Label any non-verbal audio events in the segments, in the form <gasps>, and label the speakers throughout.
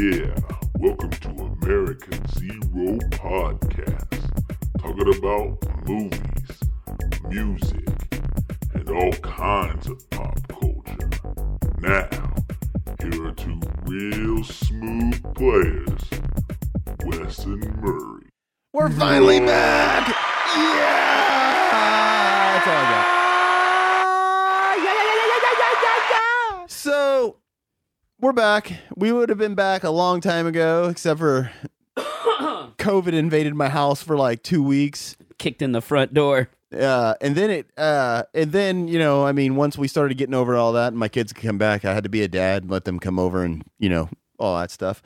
Speaker 1: Yeah, welcome to American Zero Podcast. Talking about movies, music, and all kinds of pop culture. Now, here are two real smooth players, Wes and Murray.
Speaker 2: We're finally back. Yeah, that's all I got. So we're back. We would have been back a long time ago, except for <coughs> COVID invaded my house for like two weeks.
Speaker 3: Kicked in the front door.
Speaker 2: Uh, and then it, uh, and then you know, I mean, once we started getting over all that, and my kids could come back, I had to be a dad, and let them come over, and you know, all that stuff.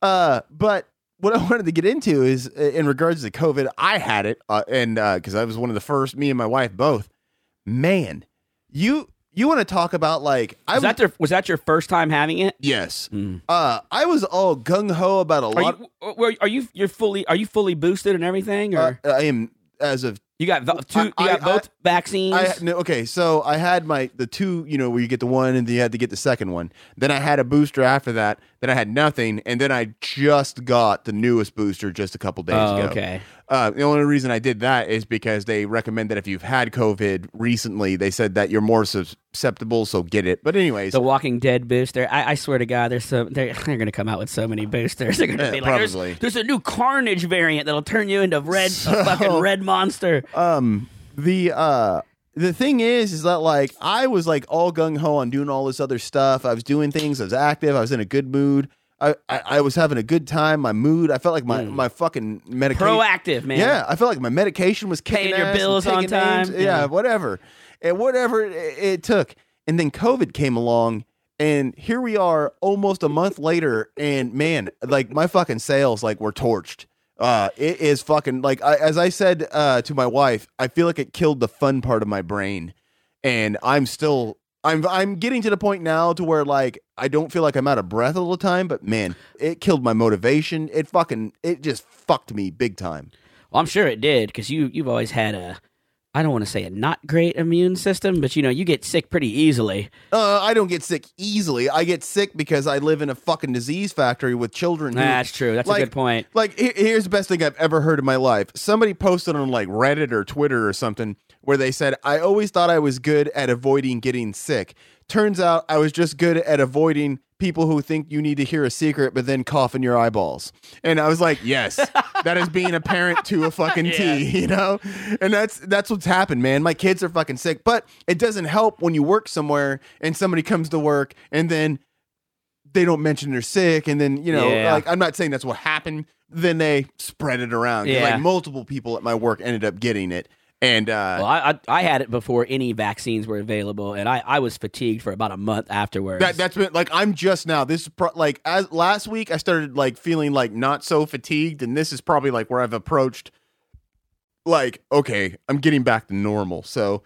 Speaker 2: Uh, but what I <laughs> wanted to get into is uh, in regards to COVID. I had it, uh, and because I was one of the first, me and my wife both. Man, you you want to talk about like I
Speaker 3: Was that, their, was that your first time having it?
Speaker 2: yes, uh, I was all gung ho about a
Speaker 3: Are
Speaker 2: lot.
Speaker 3: you, are you you're fully are you fully boosted and everything, or
Speaker 2: uh, I am as of
Speaker 3: you got two? You got
Speaker 2: I-
Speaker 3: both vaccines.
Speaker 2: I no, okay, so I had my the two, you know, where you get the one and then you had to get the second one. Then I had a booster after that. Then I had nothing, and then I just got the newest booster just a couple days
Speaker 3: Oh,
Speaker 2: ago.
Speaker 3: okay.
Speaker 2: Uh, the only reason I did that is because they recommend that if you've had COVID recently, they said that you're more susceptible, so get it. But anyways,
Speaker 3: the Walking Dead booster. I, I swear to God, there's so <laughs> they're, they're going to come out with so many boosters. <laughs> They're going to
Speaker 2: Yeah,
Speaker 3: be like, there's,
Speaker 2: probably.
Speaker 3: there's a new Carnage variant that'll turn you into red, a <laughs> fucking red monster.
Speaker 2: um the uh the thing is is that like i was like all gung-ho on doing all this other stuff. I was doing things. I was active. I was in a good mood. I i, I was having a good time. My mood i felt like my hmm. my fucking medication
Speaker 3: Proactive, man.
Speaker 2: yeah i felt like my medication was kicking
Speaker 3: Paying your bills on time.
Speaker 2: yeah,
Speaker 3: Yeah.
Speaker 2: whatever. And whatever it, it took. And then covid came along and here we are almost a month later and man like my fucking sales like were torched uh, it is fucking like I, as I said uh, to my wife, I feel like it killed the fun part of my brain, and I'm still I'm I'm getting to the point now to where like I don't feel like I'm out of breath all the time, but man, it killed my motivation. It fucking it just fucked me big time.
Speaker 3: Well, I'm sure it did because you you've always had a I don't want to say a not great immune system, but you know you get sick pretty easily.
Speaker 2: Uh, I don't get sick easily. I get sick because I live in a fucking disease factory with children. who-
Speaker 3: That's true. That's a
Speaker 2: like-
Speaker 3: good point.
Speaker 2: Like, here's the best thing I've ever heard in my life. Somebody posted on like Reddit or Twitter or something where they said, I always thought I was good at avoiding getting sick. Turns out I was just good at avoiding people who think you need to hear a secret but then cough in your eyeballs. And I was like, yes, that is being a parent to a fucking <laughs> T, <laughs> you know? And that's that's what's happened, man. My kids are fucking sick, but it doesn't help when you work somewhere and somebody comes to work and then they don't mention they're sick and then you know
Speaker 3: Yeah.
Speaker 2: like i'm not saying that's what happened then they spread it around.
Speaker 3: Yeah.
Speaker 2: like multiple people at my work ended up getting it and uh
Speaker 3: Well, I, I I had it before any vaccines were available, and I, I was fatigued for about a month afterwards.
Speaker 2: that that's been like i'm just now this is pro- like as last week i started like feeling like not so fatigued and this is probably like where i've approached like okay i'm getting back to normal so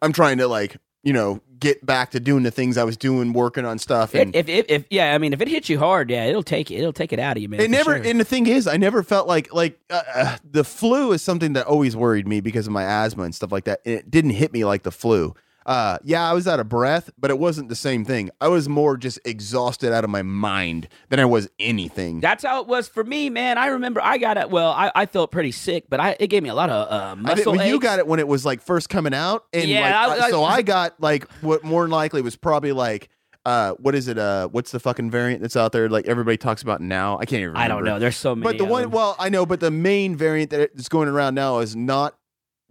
Speaker 2: i'm trying to like you know get back to doing the things i was doing working on stuff and
Speaker 3: if, if, if yeah, I mean, if it hits you hard, yeah, it'll take it. It'll take it out of you, man.
Speaker 2: it never
Speaker 3: sure.
Speaker 2: and the thing is i never felt like like uh, uh, the flu is something that always worried me because of my asthma and stuff like that and it didn't hit me like the flu uh yeah i was out of breath but it wasn't the same thing i was more just exhausted out of my mind than i was anything
Speaker 3: That's how it was for me, man. I remember I got it. Well, I, I felt pretty sick, but I it gave me a lot of uh, muscle.
Speaker 2: well, you got it when it was like first coming out and
Speaker 3: Yeah,
Speaker 2: like,
Speaker 3: I-
Speaker 2: I- so
Speaker 3: I-
Speaker 2: got like what more than likely was probably like uh what is it uh what's the fucking variant that's out there like everybody talks about now i can't even remember.
Speaker 3: I don't know. There's so many.
Speaker 2: But the one, well, I know, but the main variant that is going around now is not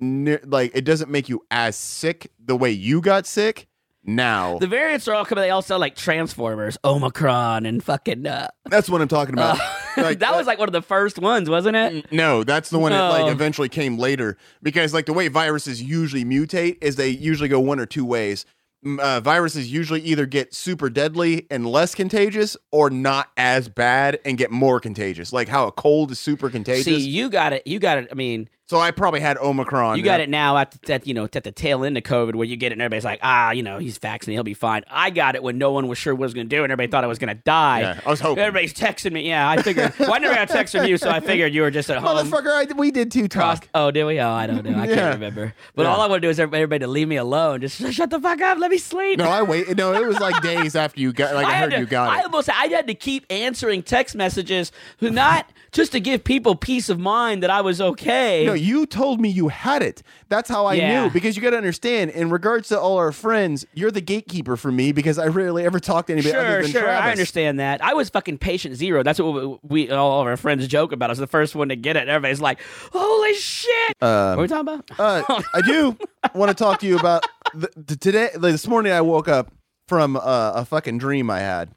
Speaker 2: like it doesn't make you as sick the way you got sick now.
Speaker 3: the variants are all coming. They all sound like Transformers, Omicron, and fucking. Uh,
Speaker 2: that's what I'm talking about. <laughs> Like,
Speaker 3: that was like one of the first ones, wasn't it?
Speaker 2: no, that's the one that like
Speaker 3: Oh.
Speaker 2: eventually came later because like the way viruses usually mutate is they usually go one or two ways. Mm, Uh, viruses usually either get super deadly and less contagious, or not as bad and get more contagious. Like how a cold is super contagious.
Speaker 3: See, you got it. You got it. I mean,
Speaker 2: So I probably had Omicron.
Speaker 3: You got it now at, the, at you know at the tail end of COVID where you get it and everybody's like ah you know he's vaccinated he'll be fine. I got it when no one was sure what was going to do and everybody thought I was going to die.
Speaker 2: Yeah, I was hoping.
Speaker 3: Everybody's texting me. Yeah, I figured. well, I never got a text from you, so I figured you were just at home.
Speaker 2: Motherfucker, I, we did two talk.
Speaker 3: Oh, did we? Oh, I don't know. I
Speaker 2: Yeah.
Speaker 3: can't remember. But all I want to do is everybody, to leave me alone. Just shut the fuck up. Let me sleep.
Speaker 2: No, I wait. No, it was like days after you got. Like I, <laughs>
Speaker 3: had
Speaker 2: heard
Speaker 3: to,
Speaker 2: you got
Speaker 3: I
Speaker 2: it.
Speaker 3: almost I had to keep answering text messages, not just to give people peace of mind that I was okay.
Speaker 2: No, you told me you had it. That's how I
Speaker 3: Yeah.
Speaker 2: knew. Because you got to understand, in regards to all our friends, you're the gatekeeper for me because I rarely ever talk to anybody
Speaker 3: Sure,
Speaker 2: other than
Speaker 3: sure,
Speaker 2: Travis.
Speaker 3: I understand that. I was fucking patient zero. That's what we, all of our friends joke about. I was the first one to get it. Everybody's like, "Holy shit!" what are we talking about?
Speaker 2: Uh, <laughs> I do want to talk to you about the, the, today. Like, this morning, I woke up from uh, a fucking dream I had,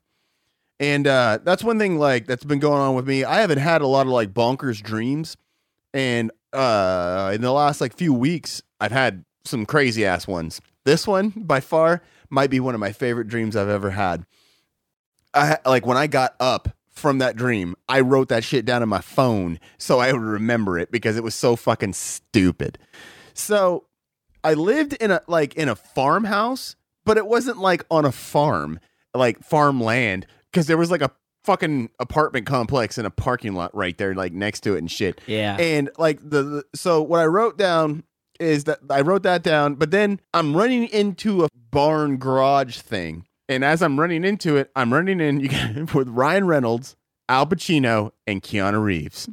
Speaker 2: and uh, that's one thing like that's been going on with me. I haven't had a lot of like bonkers dreams, and uh, in the last like few weeks, I've had some crazy ass ones. This one, by far, might be one of my favorite dreams I've ever had. I like when I got up from that dream, I wrote that shit down on my phone so I would remember it because it was so fucking stupid. So I lived in a like in a farmhouse, but it wasn't like on a farm, like farmland, because there was like a fucking apartment complex in a parking lot right there, like next to it and shit.
Speaker 3: Yeah.
Speaker 2: And like the, the so what I wrote down is that I wrote that down, but then I'm running into a barn garage thing. And as I'm running into it, I'm running in <laughs> with Ryan Reynolds, Al Pacino, and Keanu Reeves.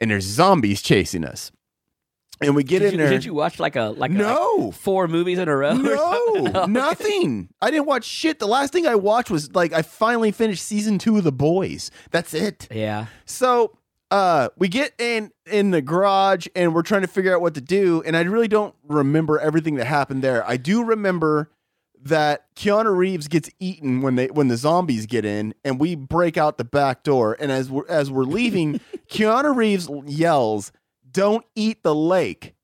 Speaker 2: And there's zombies chasing us. And we get
Speaker 3: did,
Speaker 2: in
Speaker 3: you,
Speaker 2: there.
Speaker 3: did you watch like a like a-
Speaker 2: No.
Speaker 3: like four movies in a row? <laughs>
Speaker 2: No. Nothing. I didn't watch shit. The last thing I watched was like I finally finished season two of The Boys. That's it.
Speaker 3: Yeah.
Speaker 2: So uh we get in in the garage and we're trying to figure out what to do and I really don't remember everything that happened there. I do remember that Keanu Reeves gets eaten when they when the zombies get in and we break out the back door and as we're as we're leaving <laughs> Keanu Reeves yells, "Don't eat the lake."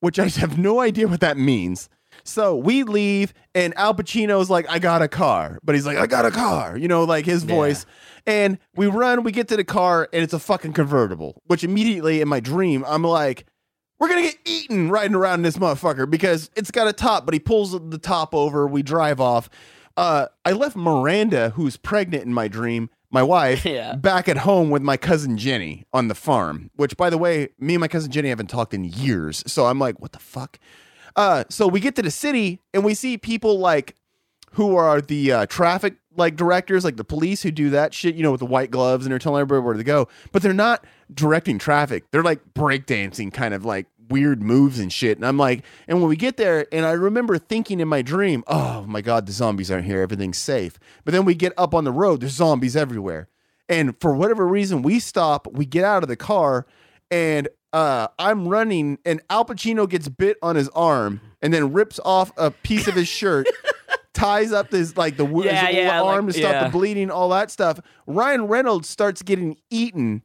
Speaker 2: Which I have no idea what that means. So we leave, and Al Pacino's like, I got a car. But he's like, I got a car, you know, like his
Speaker 3: Yeah.
Speaker 2: voice. And we run, we get to the car, and it's a fucking convertible, which immediately in my dream, I'm like, we're going to get eaten riding around in this motherfucker because it's got a top, but he pulls the top over. We drive off. Uh, I left Miranda, who's pregnant in my dream, my wife, <laughs>
Speaker 3: Yeah.
Speaker 2: back at home with my cousin Jenny on the farm, which, by the way, me and my cousin Jenny haven't talked in years. So I'm like, what the fuck? Uh, so we get to the city and we see people like who are the uh, traffic like directors, like the police who do that shit, you know, with the white gloves and they're telling everybody where to go, but they're not directing traffic. They're like breakdancing kind of like weird moves and shit. And I'm like, and when we get there, and I remember thinking in my dream, oh my God, the zombies aren't here. Everything's safe. But then we get up on the road, there's zombies everywhere. And for whatever reason, we stop, we get out of the car, and uh, I'm running, and Al Pacino gets bit on his arm and then rips off a piece of his shirt. <laughs> Ties up his like the wo-
Speaker 3: Yeah,
Speaker 2: his
Speaker 3: yeah,
Speaker 2: arm
Speaker 3: like-
Speaker 2: to stop
Speaker 3: yeah.
Speaker 2: the bleeding, all that stuff. Ryan Reynolds starts getting eaten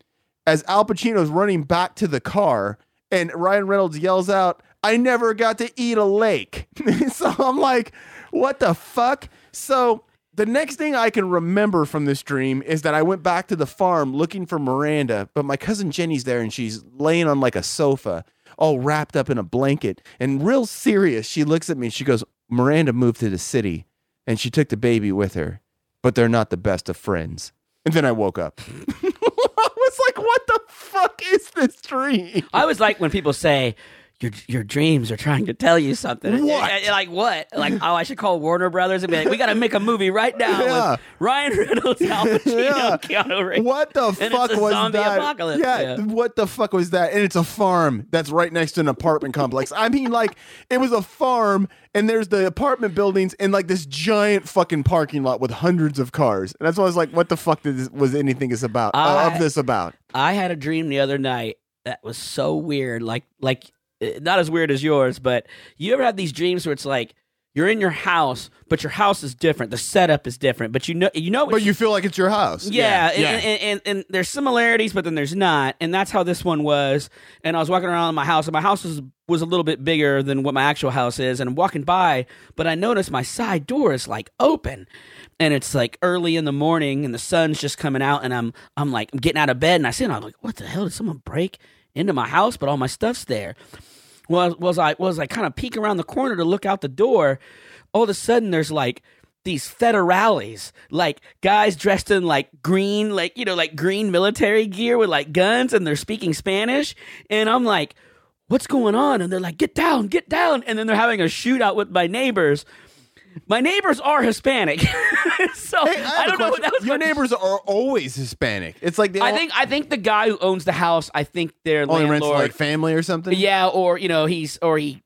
Speaker 2: as Al Pacino's running back to the car, and Ryan Reynolds yells out, "I never got to eat a lake." <laughs> so I'm like, "What the fuck?" So the next thing I can remember from this dream is that I went back to the farm looking for Miranda, but my cousin Jenny's there, and she's laying on like a sofa, all wrapped up in a blanket, and real serious. She looks at me. She goes, "Miranda moved to the city, and she took the baby with her, but they're not the best of friends." And then I woke up. <laughs> I was like, what the fuck is this dream?
Speaker 3: I was like when people say your your dreams are trying to tell you something.
Speaker 2: What?
Speaker 3: And- and Like what? Like oh, I should call Warner Brothers and be like, we got to make a movie right now
Speaker 2: Yeah.
Speaker 3: with Ryan Reynolds, Al <laughs> Pacino,
Speaker 2: Yeah.
Speaker 3: Keanu Reeves.
Speaker 2: What the
Speaker 3: And
Speaker 2: fuck was that?
Speaker 3: apocalypse.
Speaker 2: Yeah,
Speaker 3: Yeah.
Speaker 2: what the fuck was that? And it's a farm that's right next to an apartment complex. I mean, like, it was a farm, and there's the apartment buildings, and like this giant fucking parking lot with hundreds of cars. And that's why I was like, what the fuck did this, was anything is about uh, of this about?
Speaker 3: I had a dream the other night that was so weird. Like like uh, Eh, not as weird as yours, but you ever have these dreams where it's like you're in your house, but your house is different. The setup is different, but you know you know
Speaker 2: But you feel like it's your house.
Speaker 3: Yeah, and,
Speaker 2: yeah.
Speaker 3: And, and, and there's similarities, but then there's not, and that's how this one was. And I was walking around in my house, and my house was was a little bit bigger than what my actual house is. And I'm walking by, but I noticed my side door is like open, and it's like early in the morning, and the sun's just coming out, and I'm I'm like I'm getting out of bed, and I see it, and I'm like, what the hell did someone break? into my house, but all my stuff's there. Well, was I was I kind of peek around the corner to look out the door. All of a sudden, there's like these federales, like guys dressed in like green, like you know, like green military gear with like guns, and they're speaking Spanish. And I'm like, "What's going on?" And they're like, "Get down, get down!" And then they're having a shootout with my neighbors. My neighbors are Hispanic, <laughs> so
Speaker 2: Hey, I, have
Speaker 3: I
Speaker 2: a
Speaker 3: don't know. What
Speaker 2: question.
Speaker 3: that was
Speaker 2: Your
Speaker 3: my-
Speaker 2: neighbors are always Hispanic. It's like they
Speaker 3: I
Speaker 2: all-
Speaker 3: think I think the guy who owns the house, I think their
Speaker 2: only rents to,
Speaker 3: landlord,
Speaker 2: like family or something.
Speaker 3: yeah, or you know, he's or he,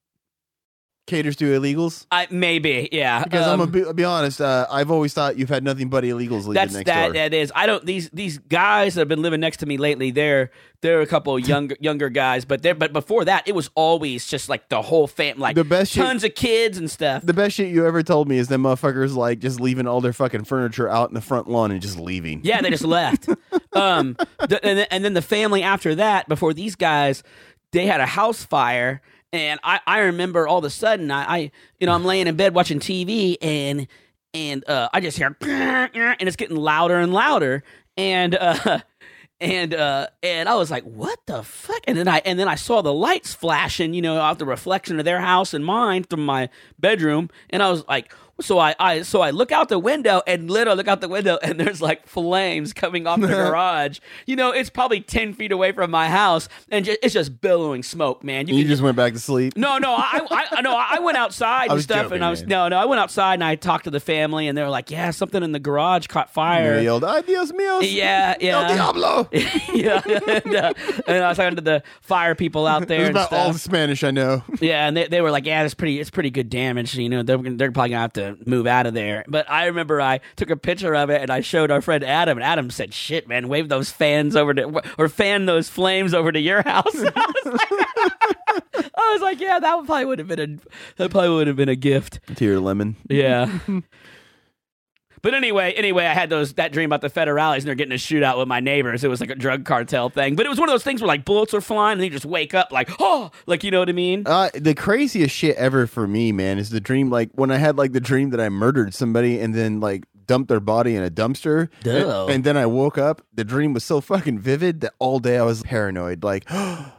Speaker 2: caters to illegals.
Speaker 3: I maybe, yeah.
Speaker 2: Because I'm
Speaker 3: um,
Speaker 2: gonna be, be honest, uh, I've always thought you've had nothing but illegals living
Speaker 3: that's
Speaker 2: next
Speaker 3: that.
Speaker 2: door.
Speaker 3: That is. I don't. These these guys that have been living next to me lately. They're they're a couple <laughs> younger younger guys, but they're but before that, it was always just like the whole fam, like
Speaker 2: The best shit-
Speaker 3: tons of kids and stuff.
Speaker 2: The best shit you ever told me is them motherfuckers like just leaving all their fucking furniture out in the front lawn and just leaving.
Speaker 3: Yeah, they just left. <laughs> um, the, and, and then the family after that, before these guys, they had a house fire, and I, I remember all of a sudden, I, I you know I'm laying in bed watching TV, and and uh, I just hear <laughs> and it's getting louder and louder, and uh, <laughs> and uh, and I was like, what the fuck? And then I and then I saw the lights flashing, you know, off the reflection of their house and mine from my bedroom, and I was like. So I, I so I look out the window and literally look out the window and there's like flames coming off the <laughs> garage. You know, it's probably ten feet away from my house and ju- it's just billowing smoke, man. You
Speaker 2: You
Speaker 3: can-
Speaker 2: just went back to sleep.
Speaker 3: no, no, I, I, no, I went outside <laughs> and stuff,
Speaker 2: joking,
Speaker 3: and I was
Speaker 2: man.
Speaker 3: no, no, I went outside and I talked to the family, and they were like, "Yeah, something in the garage caught fire."
Speaker 2: yelled, "Ay Dios mío!"
Speaker 3: Yeah, <laughs>
Speaker 2: El
Speaker 3: yeah,
Speaker 2: Diablo.
Speaker 3: yeah. And, uh, and I was talking to the fire people out there
Speaker 2: That's about all the. Spanish I know.
Speaker 3: Yeah, and they, they were like, "Yeah, it's pretty, it's pretty good damage." You know, they're they're probably gonna have to move out of there. But I remember I took a picture of it and I showed our friend Adam, and Adam said, "Shit, man, wave those fans over to or fan those flames over to your house." <laughs> I was like, <laughs> I was like, "Yeah, that probably would have been a that probably would have been a gift."
Speaker 2: to your lemon.
Speaker 3: Yeah. <laughs> But anyway, anyway, I had those that dream about the federales and they're getting a shootout with my neighbors. It was like a drug cartel thing, but it was one of those things where like bullets were flying and you just wake up like, <gasps> oh, like you know what I mean?
Speaker 2: Uh, the craziest shit ever for me, man, is the dream. Like when I had like the dream that I murdered somebody and then like dumped their body in a dumpster,
Speaker 3: Duh.
Speaker 2: and, and then I woke up. The dream was so fucking vivid that all day I was paranoid. Like, <gasps>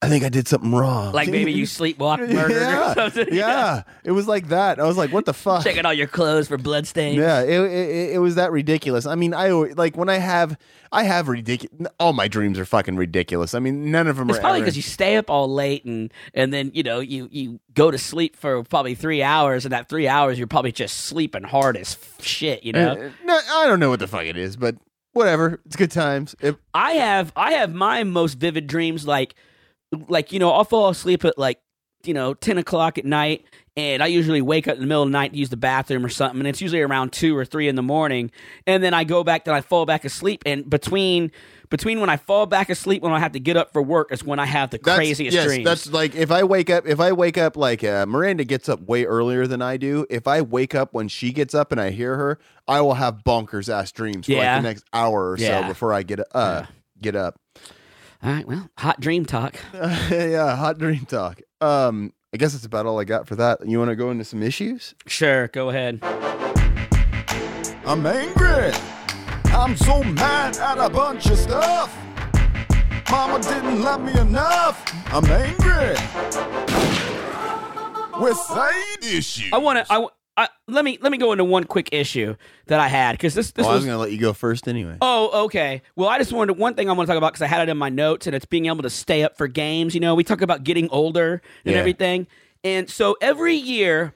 Speaker 2: I think I did something wrong.
Speaker 3: Like maybe you <laughs> sleepwalk murdered <laughs>
Speaker 2: yeah,
Speaker 3: or something.
Speaker 2: Yeah, it was like that. I was like, what the fuck?
Speaker 3: Checking all your clothes for bloodstains.
Speaker 2: Yeah, it, it it was that ridiculous. I mean, I always- like when I have I have ridiculous. All my dreams are fucking ridiculous. I mean, none of them
Speaker 3: It's
Speaker 2: are.
Speaker 3: probably
Speaker 2: ever-
Speaker 3: because you stay up all late and and then you know you you go to sleep for probably three hours and that three hours you're probably just sleeping hard as f- shit. You know.
Speaker 2: Uh, no, I don't know what the fuck it is, but whatever. It's good times. It,
Speaker 3: I have I have my most vivid dreams like like you know I'll fall asleep at like you know ten o'clock at night and I usually wake up in the middle of the night to use the bathroom or something and it's usually around two or three in the morning and then I go back then I fall back asleep and between between when I fall back asleep when I have to get up for work is when I have the
Speaker 2: that's,
Speaker 3: craziest
Speaker 2: yes,
Speaker 3: dreams.
Speaker 2: That's like if I wake up. If I wake up like uh, Miranda gets up way earlier than I do. If I wake up when she gets up and I hear her, I will have bonkers ass dreams for
Speaker 3: Yeah.
Speaker 2: like the next hour or
Speaker 3: Yeah.
Speaker 2: so before I get uh get up.
Speaker 3: All right, well, hot dream talk. <laughs>
Speaker 2: yeah, hot dream talk. Um, I guess that's about all I got for that. You want to go into some issues?
Speaker 3: Sure, go ahead.
Speaker 4: I'm angry. I'm so mad at a bunch of stuff. Mama didn't love me enough. I'm angry. With side issues.
Speaker 3: I want to. I, wa- I let me let me go into one quick issue that I had because this this
Speaker 2: Well, I
Speaker 3: was
Speaker 2: was gonna let you go first anyway.
Speaker 3: Oh, okay. Well, I just wanted one thing I want to talk about because I had it in my notes, and it's being able to stay up for games. You know, we talk about getting older and
Speaker 2: Yeah.
Speaker 3: everything, and so every year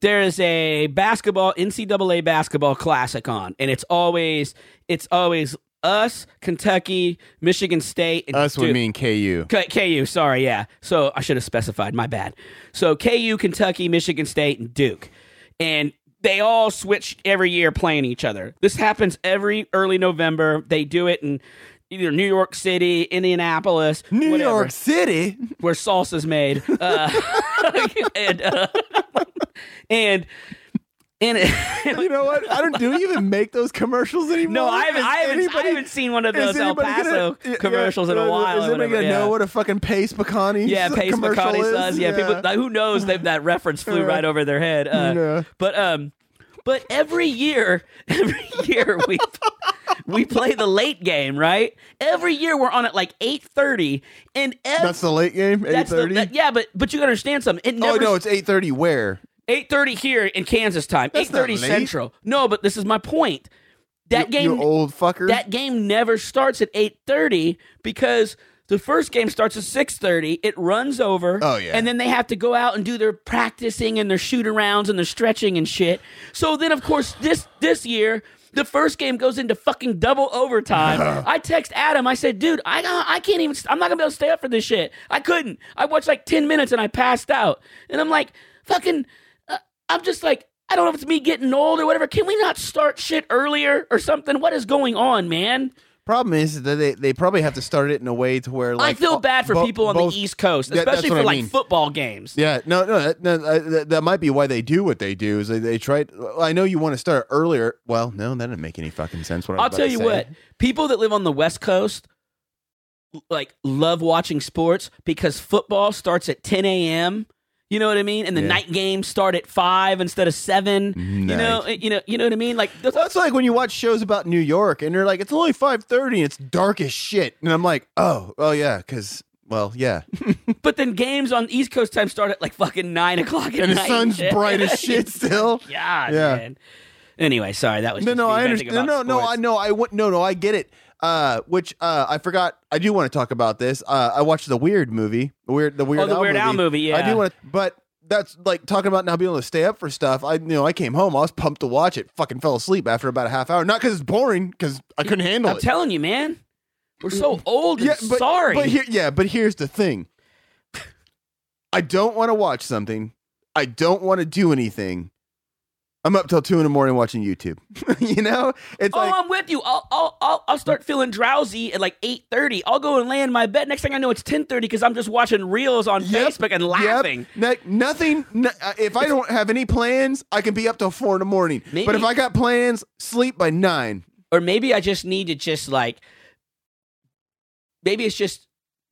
Speaker 3: there is a basketball NCAA basketball classic on, and it's always it's always us, Kentucky, Michigan State, and
Speaker 2: Us would mean KU.
Speaker 3: K- KU, sorry, yeah. So I should have specified. My bad. So KU, Kentucky, Michigan State, and Duke, and they all switch every year playing each other. This happens every early November. They do it in either New York City, Indianapolis,
Speaker 2: New
Speaker 3: whatever,
Speaker 2: York City.
Speaker 3: where salsa's made, uh, <laughs> and uh, <laughs> and <laughs> and.
Speaker 2: You know what? I don't. Do we even make those commercials <laughs> anymore?
Speaker 3: No, I haven't. I haven't, I haven't seen one of those El Paso
Speaker 2: gonna- yeah,
Speaker 3: commercials in a while.
Speaker 2: Is anybody gonna
Speaker 3: yeah.
Speaker 2: know what a fucking Pace Picante?
Speaker 3: Yeah, Pace
Speaker 2: is?
Speaker 3: says. Yeah, people. Like, who knows? That that reference flew right over their head. Uh,
Speaker 2: Yeah.
Speaker 3: But um, but every year, <laughs> every year we we play the late game, right? Every year we're on at like eight thirty, and ev-
Speaker 2: That's the late game. Eight thirty.
Speaker 3: that- yeah, but but you gotta understand something. It
Speaker 2: Oh no, it's eight thirty. Where?
Speaker 3: Eight thirty here in Kansas time, eight thirty. Central. No, but this is my point. That
Speaker 2: you,
Speaker 3: game,
Speaker 2: you old fucker.
Speaker 3: that game never starts at 8:30 because the first game starts at 6:30 it runs over
Speaker 2: Oh, yeah.
Speaker 3: and then they have to go out and do their practicing and their shoot arounds and their stretching and shit so then of course this this year the first game goes into fucking double overtime. <laughs> I text Adam. I said, "Dude, I I can't even. I'm not gonna be able to stay up for this shit. I couldn't. I watched like ten minutes and I passed out. And I'm like, fucking. I'm just like, I don't know if it's me getting old or whatever. Can we not start shit earlier or something? What is going on, man?
Speaker 2: Problem is that they, they probably have to start it in a way to where like
Speaker 3: I feel bad for
Speaker 2: bo-
Speaker 3: people on
Speaker 2: both-
Speaker 3: the East Coast,
Speaker 2: Yeah,
Speaker 3: especially for
Speaker 2: I
Speaker 3: like
Speaker 2: mean.
Speaker 3: football games.
Speaker 2: Yeah, no, no, that, no that, that might be why they do what they do. Is they, they try. I know you want to start earlier. Well, no, that didn't make any fucking sense. What
Speaker 3: I'll tell you what, people that live on the West Coast like love watching sports because football starts at 10 a.m. You know what I mean? And the
Speaker 2: Yeah.
Speaker 3: night games start at five instead of seven. You know, you know, you know what I mean? Like, that's
Speaker 2: Well, like when you watch shows about New York and they're like, it's only five thirty and it's dark as shit, and I'm like, oh, oh yeah, because well, yeah, <laughs>
Speaker 3: but then games on East Coast time start at like fucking nine o'clock at
Speaker 2: and the sun's bright as <laughs> shit still. <laughs>
Speaker 3: God,
Speaker 2: Yeah.
Speaker 3: man. Anyway, sorry, that was
Speaker 2: No,
Speaker 3: just
Speaker 2: no, I
Speaker 3: venting
Speaker 2: understand. No,
Speaker 3: about
Speaker 2: no, I
Speaker 3: sports.
Speaker 2: know. I want. No, no, I get it. Uh, which uh, I forgot. I do want to talk about this. Uh, I watched the Weird movie, the Weird, the Weird,
Speaker 3: Oh, the
Speaker 2: Al
Speaker 3: Weird
Speaker 2: movie.
Speaker 3: Al movie,
Speaker 2: I do want to, but that's like talking about now being able to stay up for stuff. I, you know, I came home, I was pumped to watch it. Fucking fell asleep after about a half hour. Not because it's boring, because I couldn't handle it.
Speaker 3: I'm telling you, man, we're so old and
Speaker 2: yeah, but,
Speaker 3: sorry.
Speaker 2: But here, yeah, but here's the thing. I don't want to watch something. I don't want to do anything. I'm up till two in the morning watching YouTube. <laughs> you know, it's
Speaker 3: Oh,
Speaker 2: like
Speaker 3: I'm with you. I'll, I'll, I'll, I'll start feeling drowsy at like 8:30. I'll go and lay in my bed. Next thing I know, it's 10:30 because I'm just watching reels on
Speaker 2: Yep,
Speaker 3: Facebook and
Speaker 2: yep.
Speaker 3: laughing.
Speaker 2: No- nothing. no- uh, if I don't have any plans, I can be up till four in the morning.
Speaker 3: Maybe-
Speaker 2: But if I got plans, sleep by nine.
Speaker 3: Or maybe I just need to just like, maybe it's just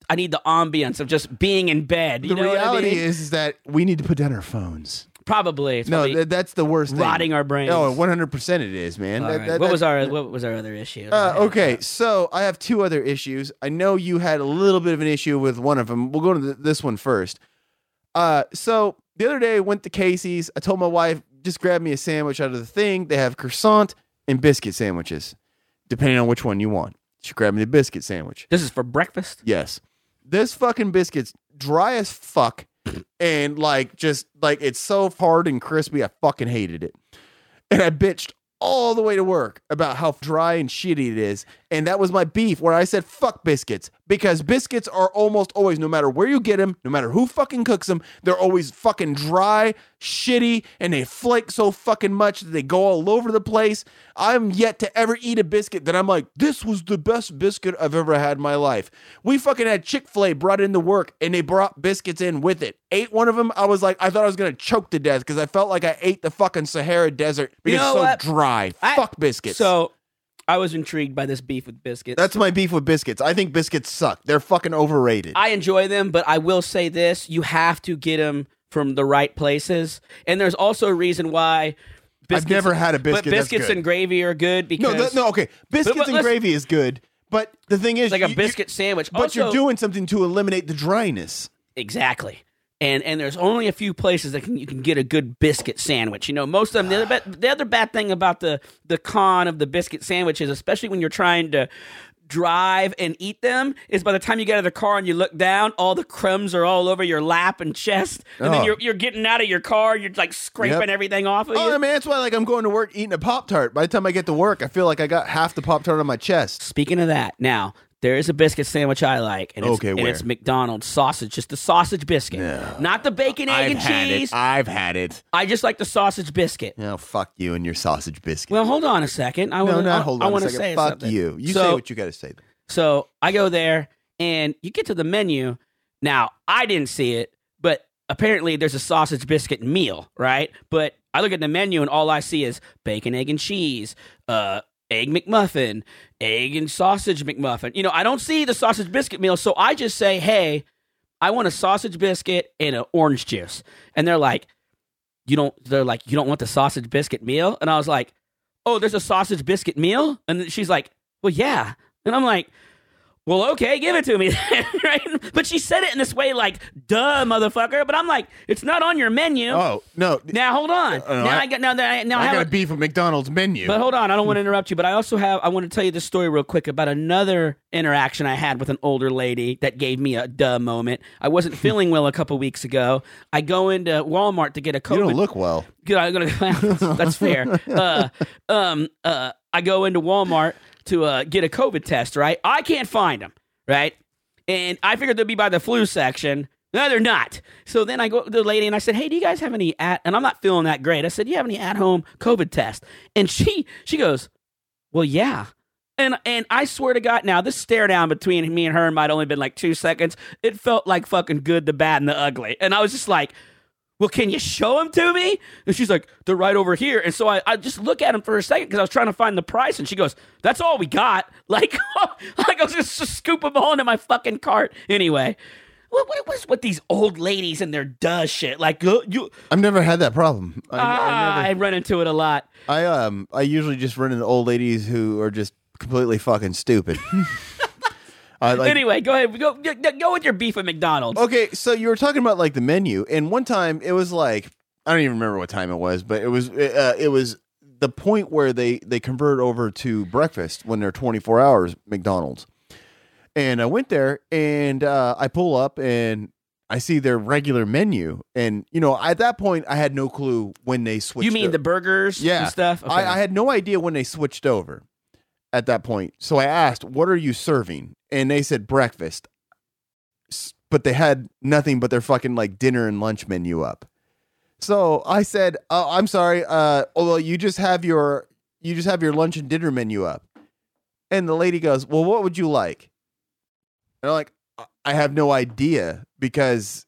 Speaker 3: I need the ambience of just being in bed. You
Speaker 2: the
Speaker 3: know what I
Speaker 2: reality
Speaker 3: mean?
Speaker 2: is, is that we need to put down our phones.
Speaker 3: Probably it's
Speaker 2: No,
Speaker 3: probably
Speaker 2: th- that's the worst. thing.
Speaker 3: rotting our brains.
Speaker 2: Oh, 100 percent it is, man.
Speaker 3: All
Speaker 2: That-
Speaker 3: right.
Speaker 2: that-
Speaker 3: what was our what was our other issue?
Speaker 2: Uh, okay, so I have two other issues. I know you had a little bit of an issue with one of them. We'll go to th- this one first. Uh, so the other day I went to Casey's. I told my wife just grab me a sandwich out of the thing. They have croissant and biscuit sandwiches, depending on which one you want. She grabbed me the biscuit sandwich.
Speaker 3: This is for breakfast.
Speaker 2: Yes, this fucking biscuit's dry as fuck, and like just like it's so hard and crispy. I fucking hated it, and I bitched all the way to work about how dry and shitty it is. And that was my beef where I said, fuck biscuits. Because biscuits are almost always, no matter where you get them, no matter who fucking cooks them, they're always fucking dry, shitty, and they flake so fucking much that they go all over the place. I'm yet to ever eat a biscuit that I'm like, this was the best biscuit I've ever had in my life. We fucking had Chick fil A brought into work and they brought biscuits in with it. Ate one of them. I was like, I thought I was going to choke to death because I felt like I ate the fucking Sahara Desert because
Speaker 3: know
Speaker 2: it's so
Speaker 3: what?
Speaker 2: dry.
Speaker 3: I-
Speaker 2: Fuck biscuits.
Speaker 3: So I was intrigued by this beef with biscuits.
Speaker 2: That's my beef with biscuits. I think biscuits suck. They're fucking overrated.
Speaker 3: I enjoy them, but I will say this: you have to get them from the right places, and there's also a reason why. Biscuits, I've
Speaker 2: never had a biscuit
Speaker 3: but biscuits and gravy are good
Speaker 2: no,
Speaker 3: because
Speaker 2: th- no, okay. Biscuits
Speaker 3: but
Speaker 2: and gravy is good, but the thing is,
Speaker 3: like a
Speaker 2: you- you-
Speaker 3: biscuit sandwich.
Speaker 2: but
Speaker 3: Also-
Speaker 2: you're doing something to eliminate the dryness.
Speaker 3: exactly. And and there's only a few places that can you can get a good biscuit sandwich. You know, most of them. The other, bad, the other bad thing about the the con of the biscuit sandwiches, especially when you're trying to drive and eat them, is by the time you get out of the car and you look down, all the crumbs are all over your lap and chest, and
Speaker 2: Oh.
Speaker 3: then you're you're getting out of your car, you're like scraping
Speaker 2: Yep.
Speaker 3: everything off of
Speaker 2: Oh,
Speaker 3: you.
Speaker 2: I mean, that's why like I'm going to work eating a Pop Tart. By the time I get to work, I feel like I got half the Pop Tart on my chest.
Speaker 3: Speaking of that, now there is a biscuit sandwich I like, and it's,
Speaker 2: Okay,
Speaker 3: and
Speaker 2: where?
Speaker 3: it's McDonald's sausage, just the sausage biscuit, not the bacon, egg, and cheese.
Speaker 2: I've had it.
Speaker 3: I just like the sausage biscuit.
Speaker 2: Oh, fuck you and your sausage biscuit.
Speaker 3: Well, hold on a second. I
Speaker 2: no,
Speaker 3: want
Speaker 2: not
Speaker 3: I,
Speaker 2: hold on a
Speaker 3: want to
Speaker 2: second.
Speaker 3: say
Speaker 2: fuck
Speaker 3: something.
Speaker 2: you. You
Speaker 3: so,
Speaker 2: say what you got to say.
Speaker 3: So I go there, and you get to the menu. Now I didn't see it, but apparently there's a sausage biscuit meal, right? But I look at the menu, and all I see is bacon, egg, and cheese. Uh, egg McMuffin, egg and sausage McMuffin. You know, I don't see the sausage biscuit meal, so I just say, "Hey, I want a sausage biscuit and an orange juice." And they're like, "You don't?" They're like, "You don't want the sausage biscuit meal?" And I was like, "Oh, there's a sausage biscuit meal?" And she's like, well, yeah. And I'm like, well, okay, give it to me, <laughs> right? But she said it in this way, like, duh, motherfucker. But I'm like, it's not on your menu.
Speaker 2: Oh no!
Speaker 3: Now hold on.
Speaker 2: Uh,
Speaker 3: now I,
Speaker 2: I-
Speaker 3: got now that now I,
Speaker 2: I
Speaker 3: have
Speaker 2: got
Speaker 3: a-
Speaker 2: beef with McDonald's menu.
Speaker 3: But hold on, I don't want to <laughs> interrupt you, but I also have I want to tell you this story real quick about another interaction I had with an older lady that gave me a duh moment. I wasn't <laughs> feeling well a couple weeks ago. I go into Walmart to get a COVID.
Speaker 2: you don't look well.
Speaker 3: Good, I'm gonna, that's fair. Uh, um, uh, I go into Walmart to uh, get a COVID test. Right, I can't find them. Right, and I figured they'd be by the flu section. No, they're not. So then I go to the lady and I said, "Hey, do you guys have any at?" And I'm not feeling that great. I said, "Do you have any at-home COVID test?" And she she goes, "Well, yeah." And and I swear to God, now this stare down between me and her might only been like two seconds. It felt like fucking good, the bad, and the ugly. And I was just like, well, can you show them to me? And she's like, they're right over here. And so I, I just look at them for a second because I was trying to find the price. And she goes, that's all we got. <laughs> Like, <laughs> like I was just, just scoop them all into my fucking cart. Anyway, what, what was with these old ladies and their duh shit? Like, uh, you,
Speaker 2: I've never had that problem. I,
Speaker 3: ah,
Speaker 2: I,
Speaker 3: I run into it a lot.
Speaker 2: I um I usually just run into old ladies who are just completely fucking stupid. <laughs> I like
Speaker 3: anyway, go ahead. Go, go, go with your beef with McDonald's.
Speaker 2: Okay, so you were talking about like the menu, and one time it was like I don't even remember what time it was, but it was uh, it was the point where they they convert over to breakfast when they're twenty four hours McDonald's, and I went there and uh, I pull up and I see their regular menu, and you know at that point I had no clue when they switched.
Speaker 3: You mean the burgers
Speaker 2: yeah
Speaker 3: and stuff? Okay.
Speaker 2: I, I had no idea when they switched over at that point. So I asked, "What are you serving?" And they said breakfast, but they had nothing but their fucking like dinner and lunch menu up. So I said, oh, "I'm sorry. Uh, oh, well, you just have your you just have your lunch and dinner menu up." And the lady goes, "Well, what would you like?" And I'm like, "I- "I have no idea because."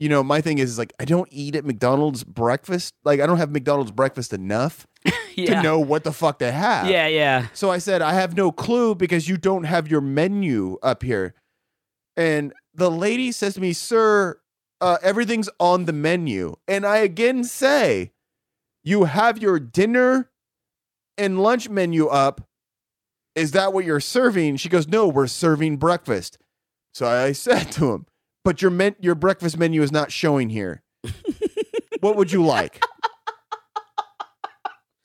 Speaker 2: You know, my thing is, is like I don't eat at McDonald's breakfast. Like I don't have McDonald's breakfast enough <laughs>
Speaker 3: yeah.
Speaker 2: to know what the fuck they have.
Speaker 3: Yeah, yeah.
Speaker 2: So I said, I have no clue because you don't have your menu up here. And the lady says to me, Sir, uh, everything's on the menu. And I again say, You have your dinner and lunch menu up. Is that what you're serving? She goes, No, we're serving breakfast. So I said to him, But your men- your breakfast menu is not showing here. <laughs> what would you like?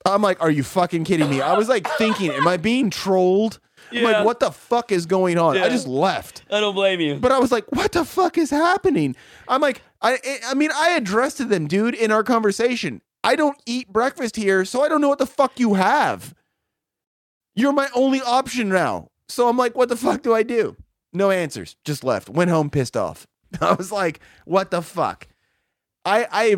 Speaker 2: I'm like, are you fucking kidding me? I was like thinking, am I being trolled? I'm
Speaker 3: Yeah.
Speaker 2: like, what the fuck is going on?
Speaker 3: Yeah.
Speaker 2: I just left.
Speaker 3: I don't blame you.
Speaker 2: But I was like, what the fuck is happening? I'm like, I I mean, I addressed to them, dude, in our conversation. I don't eat breakfast here, so I don't know what the fuck you have. You're my only option now. So I'm like, what the fuck do I do? No answers. Just left. Went home pissed off. <laughs> I was like, what the fuck? I I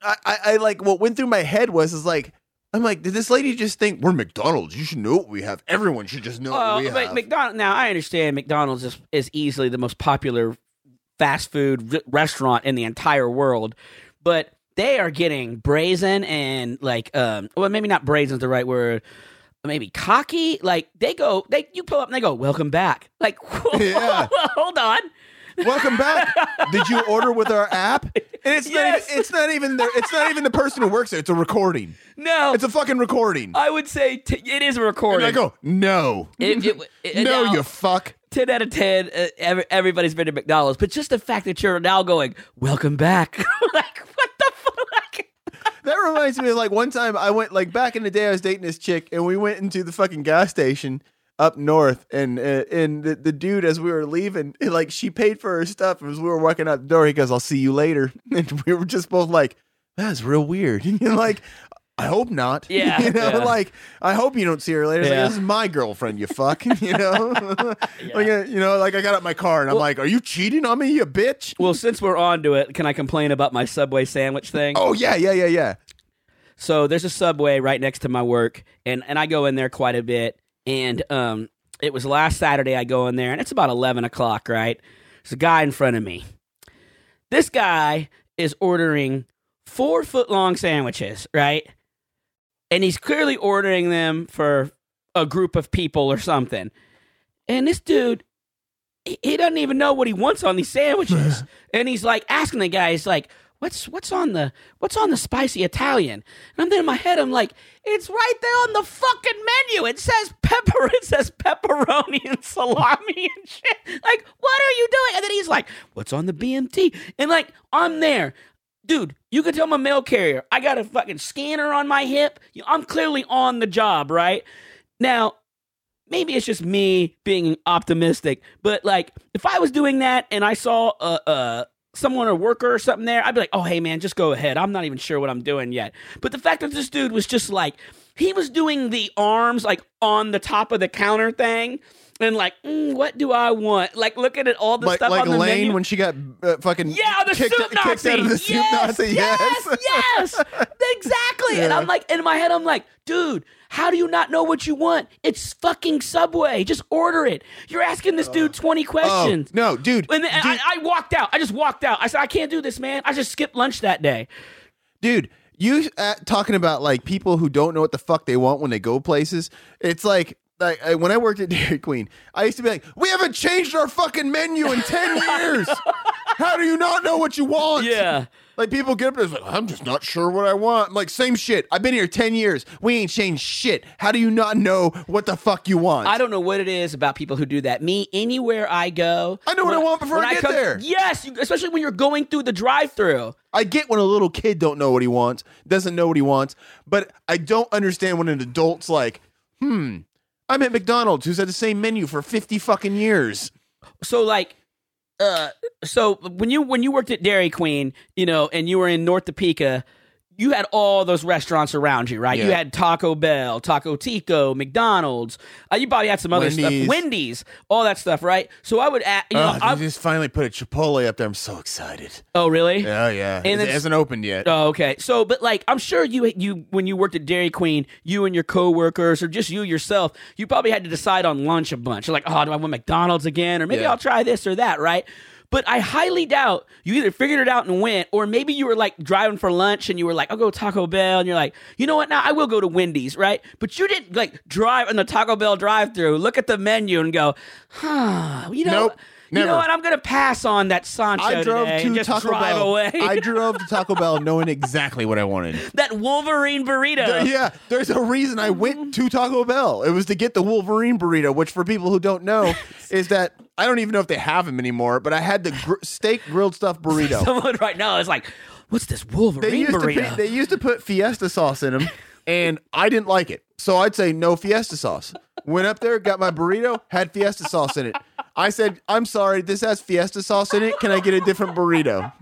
Speaker 2: I, I, I like what went through my head was is like I'm like, did this lady just think we're McDonald's? You should know what we have. Everyone should just know what
Speaker 3: Well,
Speaker 2: we
Speaker 3: but
Speaker 2: have.
Speaker 3: McDonald. Now I understand McDonald's is, is easily the most popular fast food r- restaurant in the entire world, but they are getting brazen and like, um, well, maybe not brazen is the right word. Maybe cocky. Like they go, they you pull up and they go, "Welcome back." Like, <laughs>
Speaker 2: Yeah.
Speaker 3: hold on.
Speaker 2: Welcome back. Did you order with our app? And it's
Speaker 3: Yes.
Speaker 2: not. It's not even the. It's not even the person who works there. It's a recording.
Speaker 3: No,
Speaker 2: It's a fucking recording.
Speaker 3: I would say t- it is a
Speaker 2: And
Speaker 3: recording.
Speaker 2: I go, no,
Speaker 3: It- it- it-
Speaker 2: no,
Speaker 3: now-
Speaker 2: you fuck.
Speaker 3: 10 out of 10 uh, every, everybody's been to mcdonald's but just the fact that you're now going welcome back <laughs> like what the fuck
Speaker 2: That reminds me of like one time I went like back in the day I was dating this chick and we went into the fucking gas station up north and uh, and the, the dude as we were leaving <laughs> like she paid for her stuff as we were walking out the door. He goes I'll see you later. <laughs> And we were just both like that's real weird. <laughs> And like I hope not. <laughs>
Speaker 3: Yeah,
Speaker 2: you know
Speaker 3: yeah.
Speaker 2: like I hope you don't see her later. It's like, this is my girlfriend you fuck <laughs> you know? <laughs> Like uh, you know like I got out my car and I'm like are you cheating on me you bitch?
Speaker 3: Well since we're on to it can i complain about my subway sandwich thing?
Speaker 2: Oh yeah yeah yeah yeah.
Speaker 3: So there's a subway right next to my work and, and i go in there quite a bit and um, it was last saturday i go in there and it's about 11 o'clock right? There's a guy in front of me. This guy is ordering four foot long sandwiches right and he's clearly ordering them for a group of people or something and this dude he- he doesn't even know what he wants on these sandwiches <laughs> and he's like asking the guy he's like what's what's on the what's on the spicy Italian? And I'm there in my head, I'm like, it's right there on the fucking menu. It says pepper, <laughs> it says pepperoni and salami and shit. Like, what are you doing? And then he's like, what's on the BMT? And like, I'm there. Dude, you could tell I'm a mail carrier. I got a fucking scanner on my hip. I'm clearly on the job, right? Now, maybe it's just me being optimistic, but like if I was doing that and I saw a, a someone a worker or something there, I'd be like, "Oh, hey man, just go ahead. I'm not even sure what I'm doing yet." But the fact that this dude was just like he was doing the arms like on the top of the counter thing. And like, mm, what do I want? Like, looking at all the
Speaker 2: like
Speaker 3: stuff
Speaker 2: like
Speaker 3: on the
Speaker 2: Lane
Speaker 3: menu.
Speaker 2: when she got uh, fucking
Speaker 3: Yeah, the
Speaker 2: kicked,
Speaker 3: soup
Speaker 2: kicked
Speaker 3: Nazi.
Speaker 2: out of the soup
Speaker 3: yes,
Speaker 2: Nazi.
Speaker 3: yes, yes, exactly. And I'm like, in my head, I'm like, dude, how do you not know what you want? It's fucking Subway. Just order it. You're asking this dude 20
Speaker 2: Oh,
Speaker 3: questions.
Speaker 2: no, dude,
Speaker 3: And
Speaker 2: dude,
Speaker 3: I, I walked out. I just walked out. I said, I can't do this, man. I just skipped lunch that day.
Speaker 2: dude you uh, talking about like people who don't know what the fuck they want when they go places it's like like I, when i worked at <laughs> dairy queen i used to be like we haven't changed our fucking menu in 10 <laughs> years how do you not know what you want
Speaker 3: Yeah.
Speaker 2: like people get up there like i'm just not sure what i want I'm like same shit i've been here 10 years we ain't changed shit how do you not know what the fuck you want
Speaker 3: I don't know what it is about people who do that. Me, anywhere I go,
Speaker 2: I know what I want before I get there.
Speaker 3: Yes, you, especially when you're going through the drive-through.
Speaker 2: I get when a little kid don't know what he wants, doesn't know what he wants, but I don't understand when an adult's like, hmm, I'm at McDonald's who's had the same menu for 50 fucking years.
Speaker 3: so like uh so when you when you worked at Dairy Queen, you know, and you were in North Topeka, you had all those restaurants around you, right? You had Taco Bell, Taco Tico, McDonald's. Uh, you probably had some other
Speaker 2: Wendy's.
Speaker 3: stuff, Wendy's, all that stuff, right? So I would, add, you know, I,
Speaker 2: just finally put a Chipotle up there. I'm so excited.
Speaker 3: oh really?
Speaker 2: Oh, yeah.
Speaker 3: And
Speaker 2: it hasn't opened yet.
Speaker 3: Oh, okay. So, but like, I'm sure you, you, when you worked at Dairy Queen, you and your coworkers, or just you yourself, you probably had to decide on lunch a bunch. You're like, oh, do I want McDonald's again, or maybe
Speaker 2: Yeah.
Speaker 3: I'll try this or that, right? But I highly doubt you either figured it out and went, or maybe you were like driving for lunch and you were like, I'll go Taco Bell, and you're like, you know what? Now I will go to Wendy's, right? But you didn't like drive in the Taco Bell drive-through, look at the menu, and go, huh, you know.
Speaker 2: Nope.
Speaker 3: You know what? I'm gonna pass on that Sancho
Speaker 2: I drove
Speaker 3: today
Speaker 2: to
Speaker 3: and just
Speaker 2: Taco
Speaker 3: drive
Speaker 2: Bell.
Speaker 3: away.
Speaker 2: I <laughs> drove to Taco Bell knowing exactly what I wanted. <laughs>
Speaker 3: that Wolverine burrito.
Speaker 2: There- yeah, there's a reason I went to Taco Bell. It was to get the Wolverine burrito, which for people who don't know <laughs> is that I don't even know if they have them anymore. But I had the gr- steak grilled stuff burrito.
Speaker 3: Someone right now is like, "What's this Wolverine
Speaker 2: they used to
Speaker 3: burrito?"
Speaker 2: put, they used to put Fiesta sauce in them, and I didn't like it, so I'd say no Fiesta sauce. Went up there, got my burrito, had Fiesta sauce in it. I said, "I'm sorry, this has Fiesta sauce in it. Can I get a different burrito?"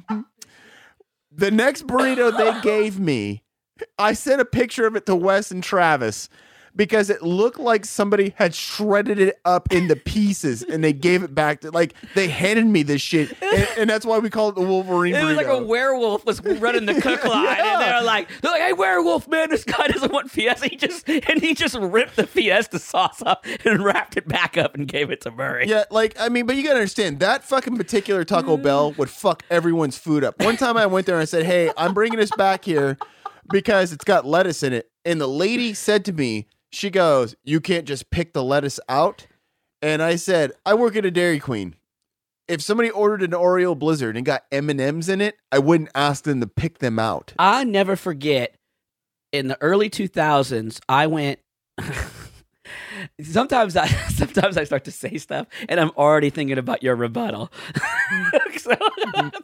Speaker 2: The next burrito they gave me, I sent a picture of it to Wes and Travis because it looked like somebody had shredded it up into pieces and they gave it back to like they handed me this shit <laughs> and, and that's why we call it the Wolverine
Speaker 3: it
Speaker 2: burrito.
Speaker 3: was like a werewolf was running the cook <laughs> line, and they're like, "They're like, hey, werewolf man, this guy doesn't want Fiesta." He just and he just ripped the Fiesta sauce up and wrapped it back up and gave it to Murray.
Speaker 2: Yeah, like I mean, but you gotta understand that fucking particular Taco mm. Bell would fuck everyone's food up. One time I went there and I said, "Hey, I'm bringing this back here because it's got lettuce in it," and the lady said to me, "She goes, you can't just pick the lettuce out," and I said, "I work at a Dairy Queen." If somebody ordered an Oreo Blizzard and got M and M's in it, I wouldn't ask them to pick them out.
Speaker 3: I never forget in the early 2000s, I went. <laughs> sometimes I <laughs> sometimes I start to say stuff and I'm already thinking about your rebuttal. <laughs> so,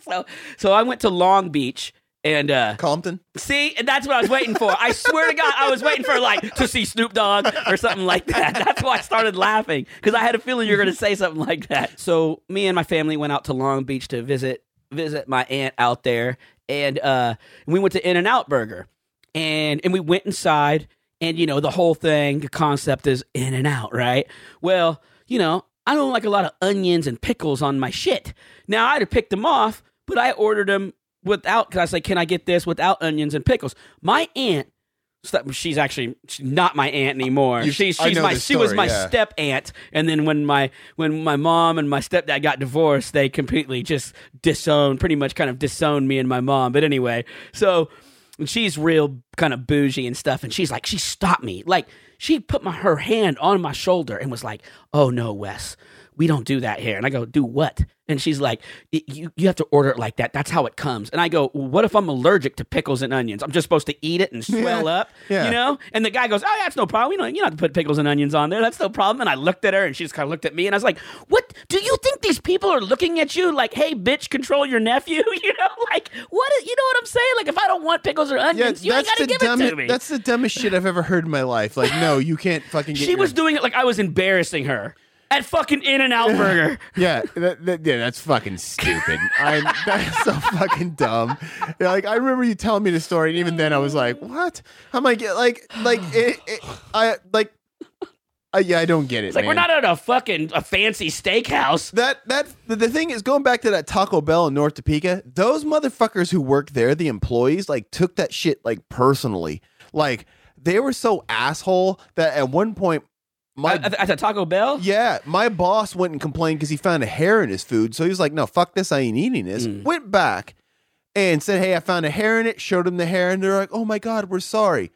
Speaker 3: so so I went to Long Beach and uh
Speaker 2: Compton.
Speaker 3: see and that's what I was waiting for. I swear to God I was waiting for like to see Snoop Dogg or something like that. That's why I started laughing because I had a feeling you were going to say something like that. So me and my family went out to Long Beach to visit visit my aunt out there and uh we went to In and Out Burger and and we went inside and you know the whole thing the concept is in and out right well you know i don't like a lot of onions and pickles on my shit now i'd have picked them off but i ordered them without because i like can i get this without onions and pickles? My aunt she's actually she's not my aunt anymore.
Speaker 2: You-
Speaker 3: she's she's my
Speaker 2: this
Speaker 3: she was my
Speaker 2: yeah.
Speaker 3: step aunt and then when my when my mom and my stepdad got divorced they completely just disowned pretty much kind of disowned me and my mom. But anyway so and she's real kind of bougie and stuff and she's like she stopped me. Like she put my her hand on my shoulder and was like oh no wes we don't do that here. And i go do what And she's like, you, you have to order it like that. That's how it comes. And I go, well, what if I'm allergic to pickles and onions? I'm just supposed to eat it and <laughs> swell
Speaker 2: Yeah.
Speaker 3: up,
Speaker 2: Yeah.
Speaker 3: you know? And the guy goes, oh, yeah, that's no problem. You know, you don't have to put pickles and onions on there. That's no problem. And I looked at her and she just kind of looked at me and I was like, what? Do you think these people are looking at you like, hey, bitch, control your nephew? <laughs> you know, like, what? You know what I'm saying? Like, if I don't want pickles or
Speaker 2: Yeah,
Speaker 3: onions, you ain't got to give
Speaker 2: dumb-
Speaker 3: it to me.
Speaker 2: That's the dumbest shit I've ever heard in my life. Like, no, you can't fucking. <laughs>
Speaker 3: She
Speaker 2: your-
Speaker 3: was doing it like I was embarrassing her at fucking In and Out Burger. <laughs>
Speaker 2: Yeah, that, that- yeah, that's fucking stupid. I'm that's so fucking dumb. Yeah, like I remember you telling me the story, and even then I was like, "What?" I'm like, like, like, <sighs> it, it, I like, I, yeah, I don't get it.
Speaker 3: It's like we're not at a fucking a fancy steakhouse.
Speaker 2: That that the, the thing is going back to that Taco Bell in North Topeka. Those motherfuckers who work there, the employees, like took that shit like personally. Like they were so asshole that at one point, my
Speaker 3: At, at the Taco Bell?
Speaker 2: yeah, my boss went and complained because he found a hair in his food. So he was like, "No, fuck this, I ain't eating this."
Speaker 3: Mm.
Speaker 2: Went back and said, "Hey, I found a hair in it." Showed him the hair, and they're like, "Oh my god, we're sorry."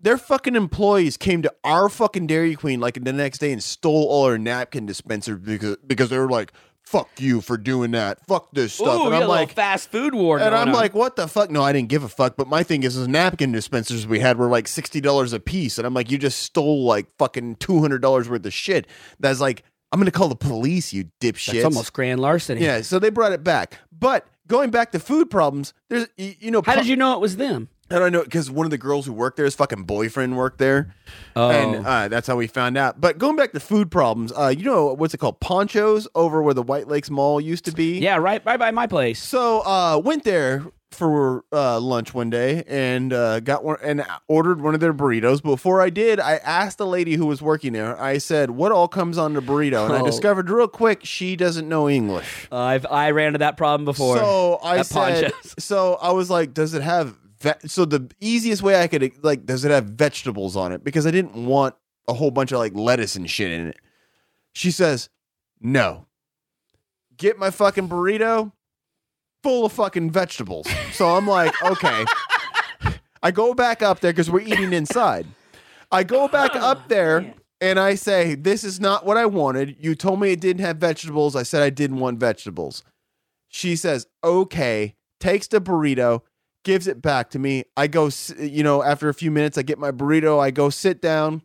Speaker 2: Their fucking employees came to our fucking Dairy Queen like the next day and stole all our napkin dispensers because because they were like, "Fuck you for doing that. Fuck this stuff."
Speaker 3: Ooh,
Speaker 2: and I'm
Speaker 3: a
Speaker 2: like,
Speaker 3: fast food war.
Speaker 2: and
Speaker 3: going
Speaker 2: I'm
Speaker 3: on.
Speaker 2: like, what the fuck? No, I didn't give a fuck. But my thing is, the napkin dispensers we had were like sixty dollars a piece, and I'm like, you just stole like fucking two hundred dollars worth of shit. That's like, I'm gonna call the police, you dipshits.
Speaker 3: that's almost grand larceny.
Speaker 2: yeah. So they brought it back, but going back to food problems, there's you know,
Speaker 3: How did you know it was them?
Speaker 2: I don't know because one of the girls who worked there, his fucking boyfriend worked there,
Speaker 3: Oh.
Speaker 2: and uh, that's how we found out. But going back to food problems, uh, you know what's it called? Ponchos over where the White Lakes Mall used to be.
Speaker 3: Yeah, right, right by my place.
Speaker 2: So uh went there for uh lunch one day and uh got one and ordered one of their burritos. Before I did, I asked the lady who was working there, I said, What all comes on the burrito? And I
Speaker 3: Oh.
Speaker 2: discovered real quick she doesn't know English.
Speaker 3: Uh, I've I ran into that problem before.
Speaker 2: So I said
Speaker 3: Ponchos.
Speaker 2: so I was like, Does it have ve-? so the easiest way I could like does it have vegetables on it? Because I didn't want a whole bunch of like lettuce and shit in it. She says, No. Get my fucking burrito full of fucking vegetables. So I'm like, <laughs> okay. I go back up there because we're eating inside. I go back oh, up there and I say, This is not what I wanted. You told me it didn't have vegetables. I said I didn't want vegetables. She says, Okay, takes the burrito, gives it back to me. I go, you know, after a few minutes, I get my burrito. I go sit down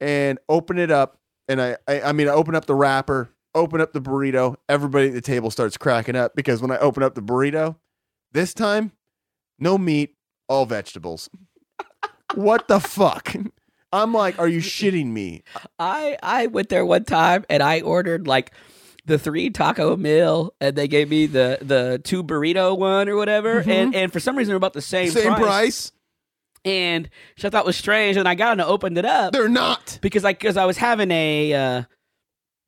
Speaker 2: and open it up. And I, I, I mean, I open up the wrapper, open up the burrito. Everybody at the table starts cracking up because when I open up the burrito, this time, no meat, all vegetables. what the fuck? I'm like, are you shitting me?
Speaker 3: I I went there one time and I ordered like the three taco meal and they gave me the the two burrito one or whatever and and for some reason they're about the same,
Speaker 2: Mm-hmm. Same price?
Speaker 3: and which I thought was strange and I got and opened it up
Speaker 2: They're not.
Speaker 3: because I because I was having a uh,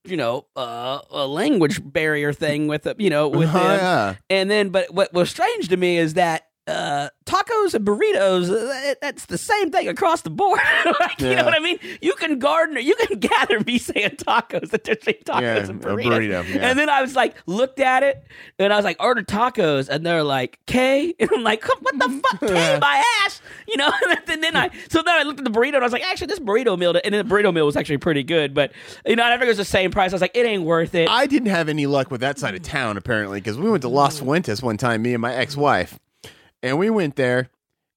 Speaker 3: you know uh, a language barrier thing with the, you know with
Speaker 2: Oh,
Speaker 3: them
Speaker 2: yeah.
Speaker 3: and then but what was strange to me is that uh, tacos and burritos uh, that's the same thing across the board. <laughs> Like, you know what I mean? You can garden you can <laughs> gather me saying tacos that they're saying tacos
Speaker 2: Yeah,
Speaker 3: and burritos
Speaker 2: burrito, yeah.
Speaker 3: and then I was like looked at it and I was like order tacos and they're like K? <laughs> And I'm like what the fuck? K my ass? You know? And then I so then I looked at the burrito and I was like actually this burrito meal and then the burrito meal was actually pretty good but you know I figured it was the same price. I was like it ain't worth it.
Speaker 2: I didn't have any luck with that side of town apparently because we went to Las Fuentes one time, me and my ex-wife, and we went there,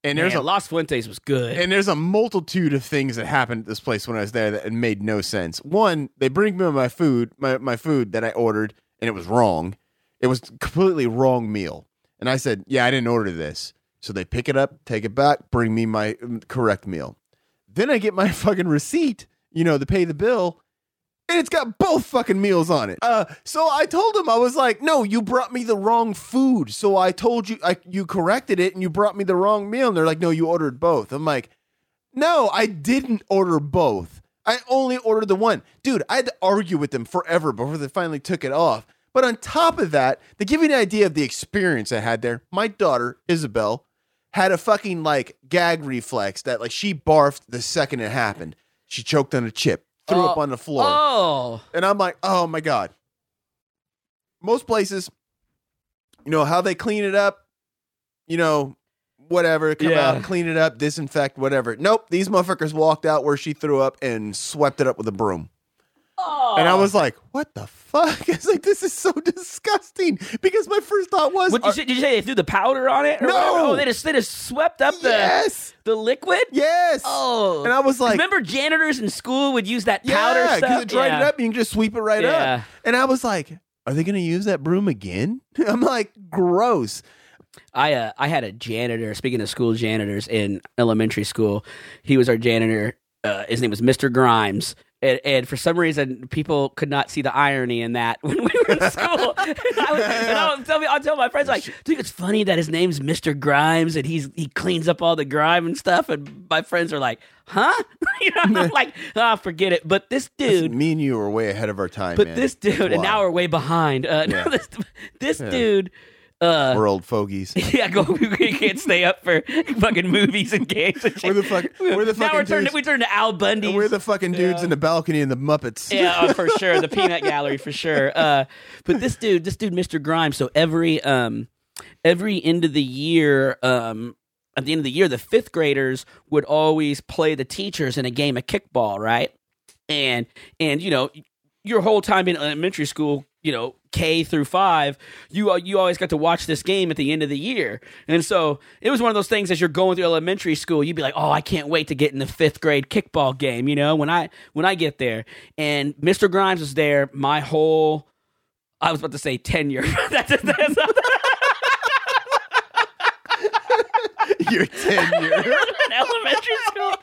Speaker 2: and there's
Speaker 3: Man,
Speaker 2: a
Speaker 3: Las Fuentes was good
Speaker 2: and there's a multitude of things that happened at this place when I was there that made no sense. One, they bring me my food, my, my food that I ordered, and it was wrong. It was completely wrong meal, and I said, "Yeah, I didn't order this." So they pick it up, take it back, bring me my um, correct meal. Then I get my <laughs> fucking receipt, you know, to pay the bill, and it's got both fucking meals on it. Uh, so I told him I was like, "No, you brought me the wrong food." So I told you, I you corrected it, and you brought me the wrong meal. And they're like, "No, you ordered both." I'm like, "No, I didn't order both. I only ordered the one." Dude, I had to argue with them forever before they finally took it off. But on top of that, to give you an idea of the experience I had there, my daughter Isabel had a fucking like gag reflex that like she barfed the second it happened. She choked on a chip, threw up
Speaker 3: Oh.
Speaker 2: on the floor.
Speaker 3: oh
Speaker 2: And I'm like, oh my God. Most places, you know, how they clean it up, you know, whatever, come
Speaker 3: Yeah.
Speaker 2: out, clean it up, disinfect, whatever. Nope. These motherfuckers walked out where she threw up and swept it up with a broom. And I was like, "What the fuck?" <laughs> It's like this is so disgusting. Because my first thought was,
Speaker 3: What, did, you, say- did you say they threw the powder on it? Or
Speaker 2: No!
Speaker 3: whatever? Oh, they just they just swept up the
Speaker 2: yes,
Speaker 3: the liquid.
Speaker 2: yes.
Speaker 3: Oh,
Speaker 2: and I was like,
Speaker 3: remember janitors in school would use that powder
Speaker 2: yeah,
Speaker 3: stuff.
Speaker 2: it dried
Speaker 3: Yeah.
Speaker 2: it up. You can just sweep it right
Speaker 3: Yeah.
Speaker 2: up. And I was like, "Are they going to use that broom again?" <laughs> I'm like, "Gross."
Speaker 3: I uh, I had a janitor. Speaking of school janitors in elementary school, he was our janitor. Uh, his name was Mr. Grimes. And, and for some reason, people could not see the irony in that <laughs> when we were in school. and I would, and I would <laughs> tell me, I'll tell my friends like, "Dude, it's funny that his name's Mr. Grimes and he's he cleans up all the grime and stuff." And my friends are like, "Huh?" <laughs> you know, I'm like, "Ah, forget it." But this dude,
Speaker 2: Me and you were way ahead of our time.
Speaker 3: but
Speaker 2: man.
Speaker 3: this dude, and now we're way behind. Uh, no,
Speaker 2: Yeah.
Speaker 3: this this dude. Uh,
Speaker 2: we're old fogies. <laughs>
Speaker 3: yeah, go. We can't stay up for fucking movies and games. And shit.
Speaker 2: We're the fuck- we're the
Speaker 3: now
Speaker 2: fucking
Speaker 3: we're turning.
Speaker 2: dudes-
Speaker 3: We turned to Al Bundy.
Speaker 2: We're the fucking dudes in the balcony in the Muppets.
Speaker 3: yeah, uh, for <laughs> sure. The peanut gallery for sure. Uh, but this dude, this dude, Mr. Grimes. So every um, every end of the year, um, at the end of the year, the fifth graders would always play the teachers in a game of kickball, right? And and you know, your whole time in elementary school, you know, K through five, you uh, you always got to watch this game at the end of the year, and so it was one of those things. As you're going through elementary school, you'd be like, "Oh, I can't wait to get in the fifth grade kickball game." You know, when I when I get there, and Mr. Grimes was there my whole. I was about to say tenure. <laughs> that's, that's not <laughs>
Speaker 2: Your tenure. <laughs>
Speaker 3: in elementary school.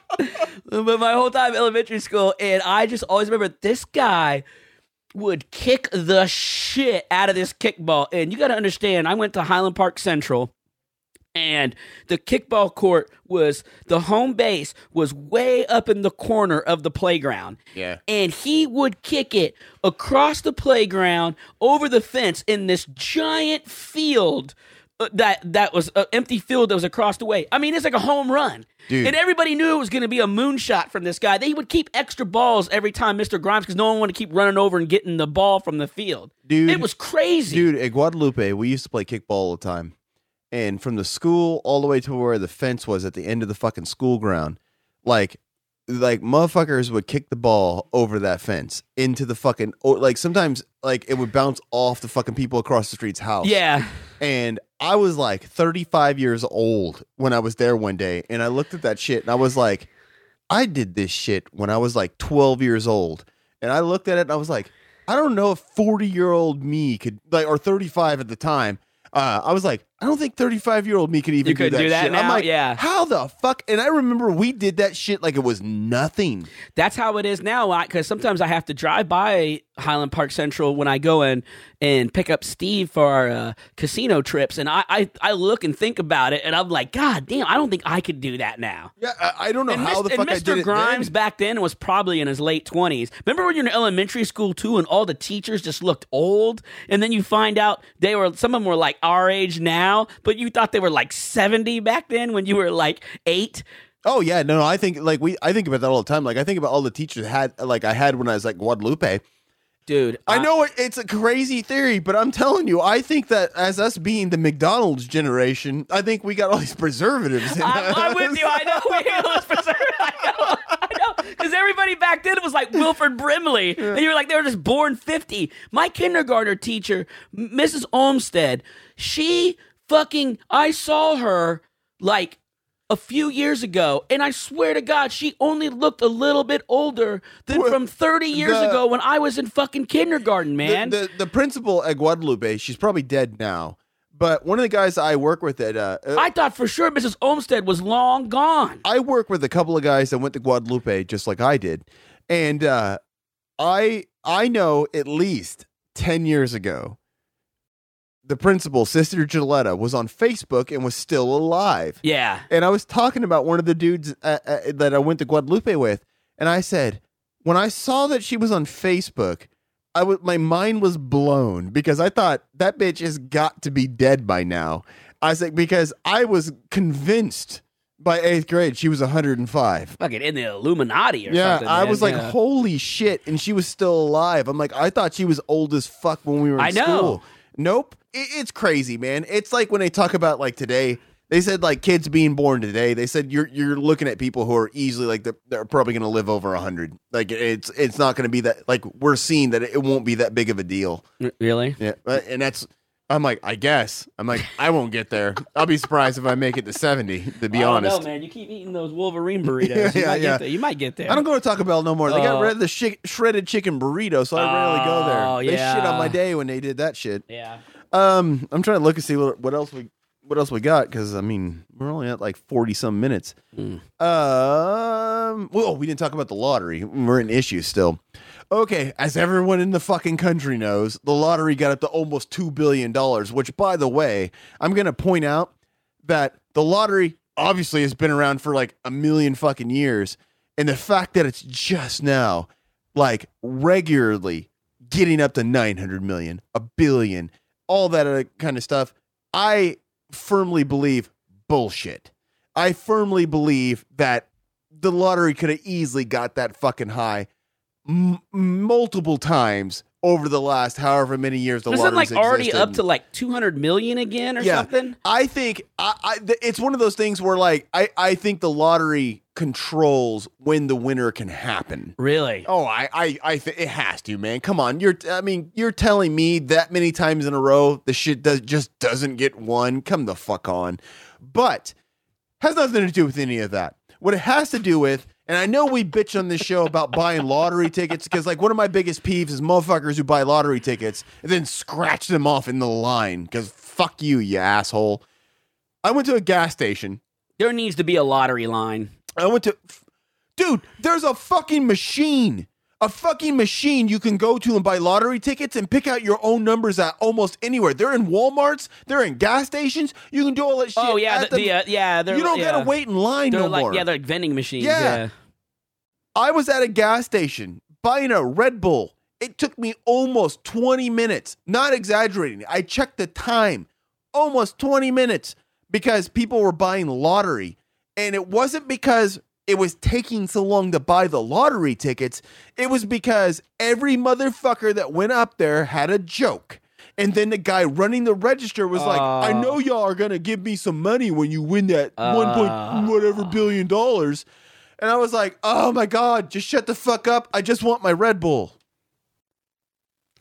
Speaker 3: but my whole time in elementary school, and I just always remember this guy would kick the shit out of this kickball. And you got to understand, I went to Highland Park Central. And the kickball court was the home base was way up in the corner of the playground.
Speaker 2: Yeah.
Speaker 3: And he would kick it across the playground over the fence in this giant field Uh, that that was an empty field that was across the way. I mean, it's like a home run.
Speaker 2: Dude.
Speaker 3: And everybody knew it was going to be a moonshot from this guy. They would keep extra balls every time Mr. Grimes because no one wanted to keep running over and getting the ball from the field.
Speaker 2: Dude.
Speaker 3: It was crazy.
Speaker 2: Dude, at Guadalupe, we used to play kickball all the time. And from the school all the way to where the fence was at the end of the fucking school ground, like like motherfuckers would kick the ball over that fence into the fucking or like sometimes like it would bounce off the fucking people across the street's house.
Speaker 3: Yeah.
Speaker 2: And I was like 35 years old when I was there one day and I looked at that shit and I was like I did this shit when I was like 12 years old. And I looked at it and I was like, I don't know if 40 year old me could, like, or 35 at the time. Uh, I was like, I don't think 35 year old me could even
Speaker 3: You
Speaker 2: do that,
Speaker 3: do that
Speaker 2: shit. I'm
Speaker 3: now?
Speaker 2: like,
Speaker 3: Yeah.
Speaker 2: How the fuck? And I remember we did that shit like it was nothing.
Speaker 3: That's how it is now. Because sometimes I have to drive by Highland Park Central when I go in and pick up Steve for our uh, casino trips, and I, I I look and think about it, and I'm like, God damn, I don't think I could do that now.
Speaker 2: Yeah, I, I don't know
Speaker 3: And,
Speaker 2: how
Speaker 3: Mis-
Speaker 2: the fuck I did
Speaker 3: Mr. Grimes
Speaker 2: then.
Speaker 3: back then was probably in his late twenties. Remember when you're in elementary school too, and all the teachers just looked old, and then you find out they were some of them were like our age now, but you thought they were like seventy back then when you were like eight.
Speaker 2: Oh yeah, no, no. I think like we, I think about that all the time. Like I think about all the teachers had, like I had when I was like Guadalupe.
Speaker 3: Dude,
Speaker 2: I know it, it's a crazy theory, but I'm telling you, I think that as us being the McDonald's generation, I think we got all these preservatives. In
Speaker 3: I'm, I'm with you. I know. We was preserved. I know. I know. Because everybody back then was like Wilford Brimley, and you were like they were just born fifty. My kindergartner teacher, Mrs. Olmsted, she fucking. I saw her like a few years ago, and I swear to God, she only looked a little bit older than
Speaker 2: Well,
Speaker 3: from thirty years
Speaker 2: the-
Speaker 3: ago when I was in fucking kindergarten, man.
Speaker 2: The, the the principal at Guadalupe, she's probably dead now. But one of the guys I work with at uh, uh,
Speaker 3: I thought for sure Mrs. Olmsted was long gone.
Speaker 2: I work with a couple of guys that went to Guadalupe just like I did. And uh I I know at least 10 years ago the principal, Sister Gilletta, was on Facebook and was still alive.
Speaker 3: Yeah.
Speaker 2: And I was talking about one of the dudes uh, uh, that I went to Guadalupe with, and I said, when I saw that she was on Facebook, I w- my mind was blown because I thought that bitch has got to be dead by now. I was like, because I was convinced by eighth grade she was 105.
Speaker 3: Fucking in the Illuminati or
Speaker 2: Yeah,
Speaker 3: something.
Speaker 2: I
Speaker 3: man.
Speaker 2: was like,
Speaker 3: Yeah.
Speaker 2: holy shit, and she was still alive. I'm like, I thought she was old as fuck when we were in
Speaker 3: I know.
Speaker 2: school. Nope, it's crazy, man. It's like when they talk about like today, They said like kids being born today. They said you're you're looking at people who are easily like they're, they're probably going to live over hundred. Like it's it's not going to be that like we're seeing that it won't be that big of a deal.
Speaker 3: Really?
Speaker 2: Yeah, and that's I'm like I guess I'm like I won't get there. I'll be surprised if I make it to seventy. To be
Speaker 3: I
Speaker 2: honest,
Speaker 3: man. You keep eating those Wolverine burritos.
Speaker 2: Yeah, <laughs>
Speaker 3: you,
Speaker 2: yeah,
Speaker 3: might
Speaker 2: yeah.
Speaker 3: Get there. you might get there.
Speaker 2: I don't go to Taco Bell no more. They got
Speaker 3: Oh.
Speaker 2: rid of the shi- shredded chicken burrito, so I rarely go there.
Speaker 3: Oh,
Speaker 2: They shit on my day when they did that shit.
Speaker 3: Yeah.
Speaker 2: Um, I'm trying to look and see what, what else we what else we got because I mean we're only at like forty some minutes.
Speaker 3: Mm.
Speaker 2: Um, well, we didn't talk about the lottery. We're in issues still. Okay, as everyone in the fucking country knows, the lottery got up to almost two billion dollars. Which, by the way, I'm gonna point out that the lottery obviously has been around for like a million fucking years, and the fact that it's just now, like regularly getting up to 900 million, a billion, all that kind of stuff, I firmly believe bullshit. I firmly believe that the lottery could have easily got that fucking high m- multiple times over the last however many years the lottery's
Speaker 3: like already
Speaker 2: existed.
Speaker 3: up to like 200 million again or
Speaker 2: Yeah.
Speaker 3: something?
Speaker 2: I think I, I it's one of those things where like I, I think the lottery controls when the winner can happen.
Speaker 3: Really?
Speaker 2: Oh, I I, I th- it has to, man. Come on, you're I mean you're telling me that many times in a row the shit does just doesn't get won. Come the fuck on, but has nothing to do with any of that. What it has to do with, and I know we bitch on this show about buying lottery tickets because, like, one of my biggest peeves is motherfuckers who buy lottery tickets and then scratch them off in the line because fuck you, you asshole. I went to a gas station.
Speaker 3: There needs to be a lottery line.
Speaker 2: I went to, dude, there's a fucking machine. A fucking machine you can go to and buy lottery tickets and pick out your own numbers at almost anywhere. They're in Walmarts. They're in gas stations. You can do all that shit.
Speaker 3: Oh yeah, the, the, uh, yeah. They're,
Speaker 2: you don't
Speaker 3: yeah.
Speaker 2: gotta wait in line
Speaker 3: They're
Speaker 2: no
Speaker 3: like
Speaker 2: more.
Speaker 3: yeah, they're like vending machines.
Speaker 2: Yeah.
Speaker 3: Yeah.
Speaker 2: I was at a gas station buying a Red Bull. It took me almost 20 minutes. Not exaggerating. I checked the time. Almost 20 minutes because people were buying lottery. And it wasn't because it was taking so long to buy the lottery tickets. It was because every motherfucker that went up there had a joke. And then the guy running the register was like, I
Speaker 3: Oh.
Speaker 2: know y'all are going to give me some money when you win that one
Speaker 3: Oh.
Speaker 2: point uh. whatever billion dollars. And I was like, oh my God, just shut the fuck up. I just want my Red Bull.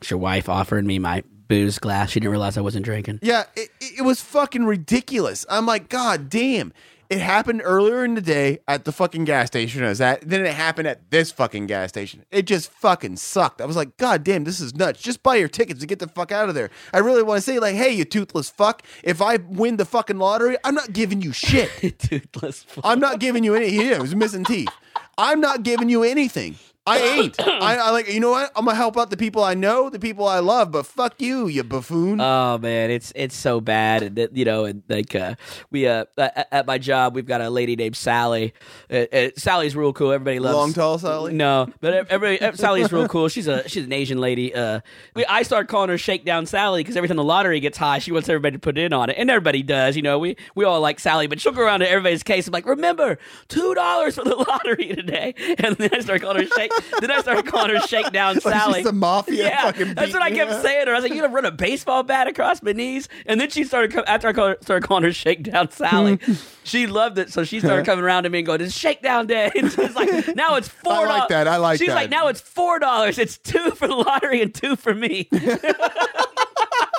Speaker 3: Your wife offered me my booze glass. She didn't realize I wasn't drinking.
Speaker 2: Yeah, it, it was fucking ridiculous. I'm like, God damn. It happened earlier in the day at the fucking gas station I that. Then it happened at this fucking gas station. It just fucking sucked. I was like, God damn, this is nuts. Just buy your tickets and get the fuck out of there. I really want to say, like, hey, you toothless fuck, if I win the fucking lottery, I'm not giving you shit. <laughs>
Speaker 3: Toothless. fuck.
Speaker 2: I'm not giving you any. He was missing teeth. I'm not giving you anything. I ain't. I, I like. You know what? I'm gonna help out the people I know, the people I love. But fuck you, you buffoon.
Speaker 3: Oh man, it's it's so bad. And that, you know, and like uh, we uh at, at my job, we've got a lady named Sally. Uh, uh, Sally's real cool. Everybody loves
Speaker 2: Long tall Sally.
Speaker 3: No, but ev- everybody, Sally's real cool. She's a she's an Asian lady. Uh, we, I start calling her Shakedown Sally because every time the lottery gets high, she wants everybody to put in on it, and everybody does. You know, we we all like Sally, but she'll go around to everybody's case. I'm like, remember, two dollars for the <laughs> lottery today, and then I start calling her Shake. <laughs> then I started calling her Shakedown <laughs> Sally.
Speaker 2: she's the mafia
Speaker 3: Yeah, that's what I kept
Speaker 2: up.
Speaker 3: saying to her. I was like, "You gonna run a baseball bat across my knees?" And then she started after I her, started calling her Shakedown Sally. <laughs> she loved it, so she started coming around to me and going, "It's Shakedown Day." And she's like, "Now it's four.
Speaker 2: I like that. I like
Speaker 3: She's
Speaker 2: that.
Speaker 3: like, "Now it's four dollars. It's two for the lottery and two for me."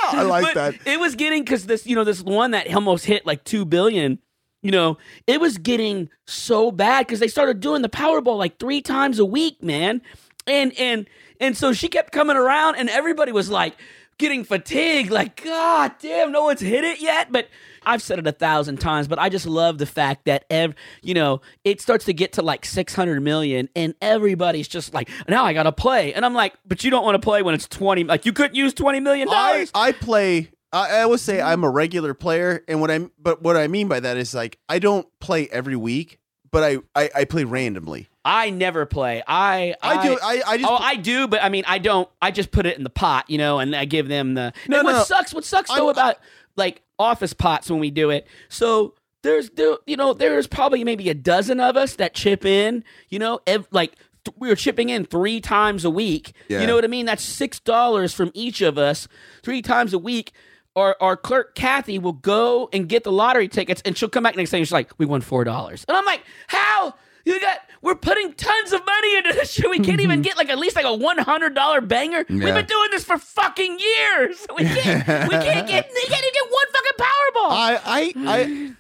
Speaker 2: I like
Speaker 3: but
Speaker 2: that.
Speaker 3: it was getting because this, you know, this one that almost hit like two billion. You know, it was getting so bad because they started doing the Powerball like three times a week, man. And and and so she kept coming around, and everybody was like getting fatigued, like, God damn, no one's hit it yet. But I've said it a thousand times, but I just love the fact that ev- you know, it starts to get to like six hundred million, and everybody's just like, now I gotta play, and I'm like, but you don't want to play when it's twenty. Like you couldn't use twenty million
Speaker 2: I,
Speaker 3: dollars.
Speaker 2: I play. I, I always say mm-hmm. I'm a regular player, and what I but what I mean by that is like I don't play every week, but I I, I play randomly.
Speaker 3: I never play. I
Speaker 2: I, do. I, I just
Speaker 3: oh, I do, but I mean, I don't. I just put it in the pot, you know, and I give them the.
Speaker 2: No,
Speaker 3: and what
Speaker 2: no.
Speaker 3: sucks? What sucks
Speaker 2: I'm-
Speaker 3: though about like office pots when we do it? So there's there, you know, there's probably maybe a dozen of us that chip in. You know, ev- like th- we were chipping in three times a week.
Speaker 2: Yeah.
Speaker 3: You know what I mean? That's six dollars from each of us, three times a week. Our, our clerk Kathy will go and get the lottery tickets, and she'll come back next day and she's like, "We won four dollars," and I'm like, "How?" You got we're putting tons of money into this shit. We can't even mm-hmm. get like at least like a one hundred dollar banger. We've been doing this for fucking years. <laughs> We can't we can't get <laughs> we can't even get one fucking Powerball.
Speaker 2: I, I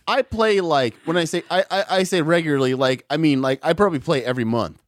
Speaker 2: I I play like when I say I, I I say regularly like I mean like I probably play every month,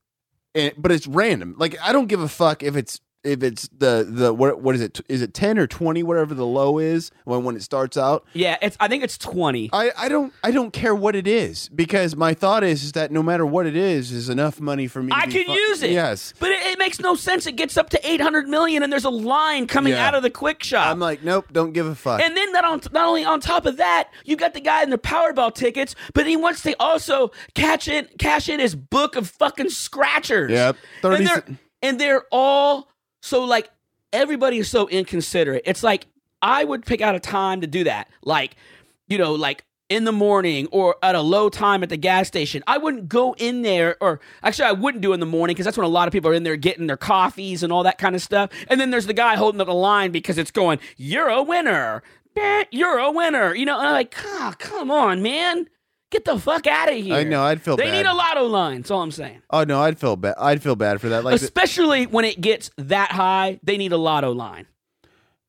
Speaker 2: and but it's random. Like I don't give a fuck if it's if it's the the what what is it is it ten or twenty whatever the low is when when it starts out.
Speaker 3: yeah, it's I think it's twenty.
Speaker 2: I, I don't I don't care what it is because my thought is, is that no matter what it is is enough money for me.
Speaker 3: I can
Speaker 2: fu-
Speaker 3: use it.
Speaker 2: Yes,
Speaker 3: But it, it makes no sense. It gets up to 800 million and there's a line coming
Speaker 2: Yeah.
Speaker 3: out of the quick shop.
Speaker 2: I'm like nope, don't give a fuck.
Speaker 3: and then not, on, not only on top of that, you got the guy in the Powerball tickets, but he wants to also catch in, cash in his book of fucking scratchers.
Speaker 2: Yep.
Speaker 3: And they're, and they're all so like everybody is so inconsiderate. It's like I would pick out a time to do that. Like, you know, like in the morning or at a low time at the gas station. I wouldn't go in there, or actually, I wouldn't do in the morning because that's when a lot of people are in there getting their coffees and all that kind of stuff. And then there's the guy holding up the line because it's going, You're a winner. You're a winner. You know, I'm like, ah, come on, man. Get the fuck out of here.
Speaker 2: I know I'd feel
Speaker 3: They
Speaker 2: bad.
Speaker 3: need a lotto line. That's all I'm saying.
Speaker 2: oh no, I'd feel bad. I'd feel bad for that. Like
Speaker 3: Especially when it gets that high, they need a lotto line.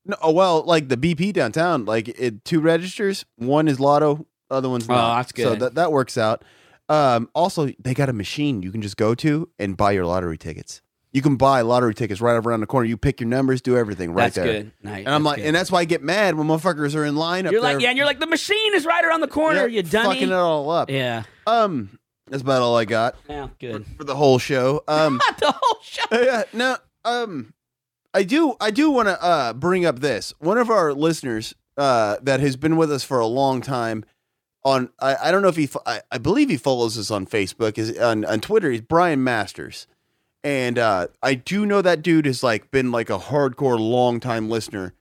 Speaker 2: No, oh, well, like the BP downtown, like it, two registers. One is Lotto, other one's not.
Speaker 3: Oh,
Speaker 2: not.
Speaker 3: that's
Speaker 2: So
Speaker 3: good.
Speaker 2: that that works out. Um, also, they got a machine you can just go to and buy your lottery tickets. You can buy lottery tickets right around the corner. You pick your numbers, do everything right there.
Speaker 3: That's
Speaker 2: there.
Speaker 3: good. Nice.
Speaker 2: And I'm
Speaker 3: That's
Speaker 2: like,
Speaker 3: good.
Speaker 2: and that's why I get mad when motherfuckers are in line up
Speaker 3: you're
Speaker 2: there.
Speaker 3: like, yeah, and you're like, the machine is right around the corner.
Speaker 2: yeah,
Speaker 3: you dummy.
Speaker 2: fucking it all up.
Speaker 3: Yeah.
Speaker 2: Um, that's about all I got
Speaker 3: Yeah. Good.
Speaker 2: for the whole show. Um, <laughs>
Speaker 3: the whole show. <laughs>
Speaker 2: yeah, no, um, I do, I do want to uh, bring up this. One of our listeners uh, that has been with us for a long time. On, I, I don't know if he, I, I believe he follows us on Facebook. Is on, on Twitter. He's Brian Masters, and uh, I do know that dude has like been like a hardcore long time listener.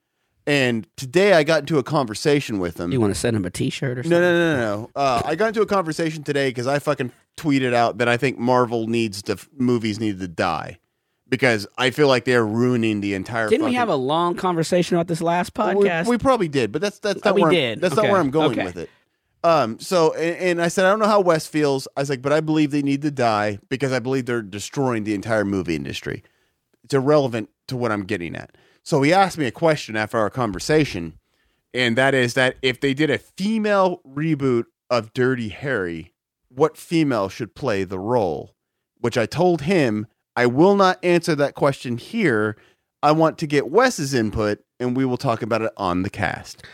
Speaker 2: And today I got into a conversation with him.
Speaker 3: You want to send him a T-shirt or something?
Speaker 2: No, no, no, no. no. Uh, I got into a conversation today because I fucking tweeted out that I think Marvel needs to movies need to die because I feel like they're ruining the entire.
Speaker 3: Didn't we have a long conversation about this last podcast?
Speaker 2: We, probably did, but that's that's
Speaker 3: Oh,
Speaker 2: not
Speaker 3: we
Speaker 2: where I'm-
Speaker 3: did.
Speaker 2: that's
Speaker 3: Okay.
Speaker 2: not where I'm going
Speaker 3: Okay.
Speaker 2: with it. Um. So, and, and I said I don't know how Wes feels. I was like, but I believe they need to die because I believe they're destroying the entire movie industry. It's irrelevant to what I'm getting at. So he asked me a question after our conversation, and that is that if they did a female reboot of Dirty Harry, what female should play the role? Which I told him I will not answer that question here. I want to get Wes's input, and we will talk about it on the cast.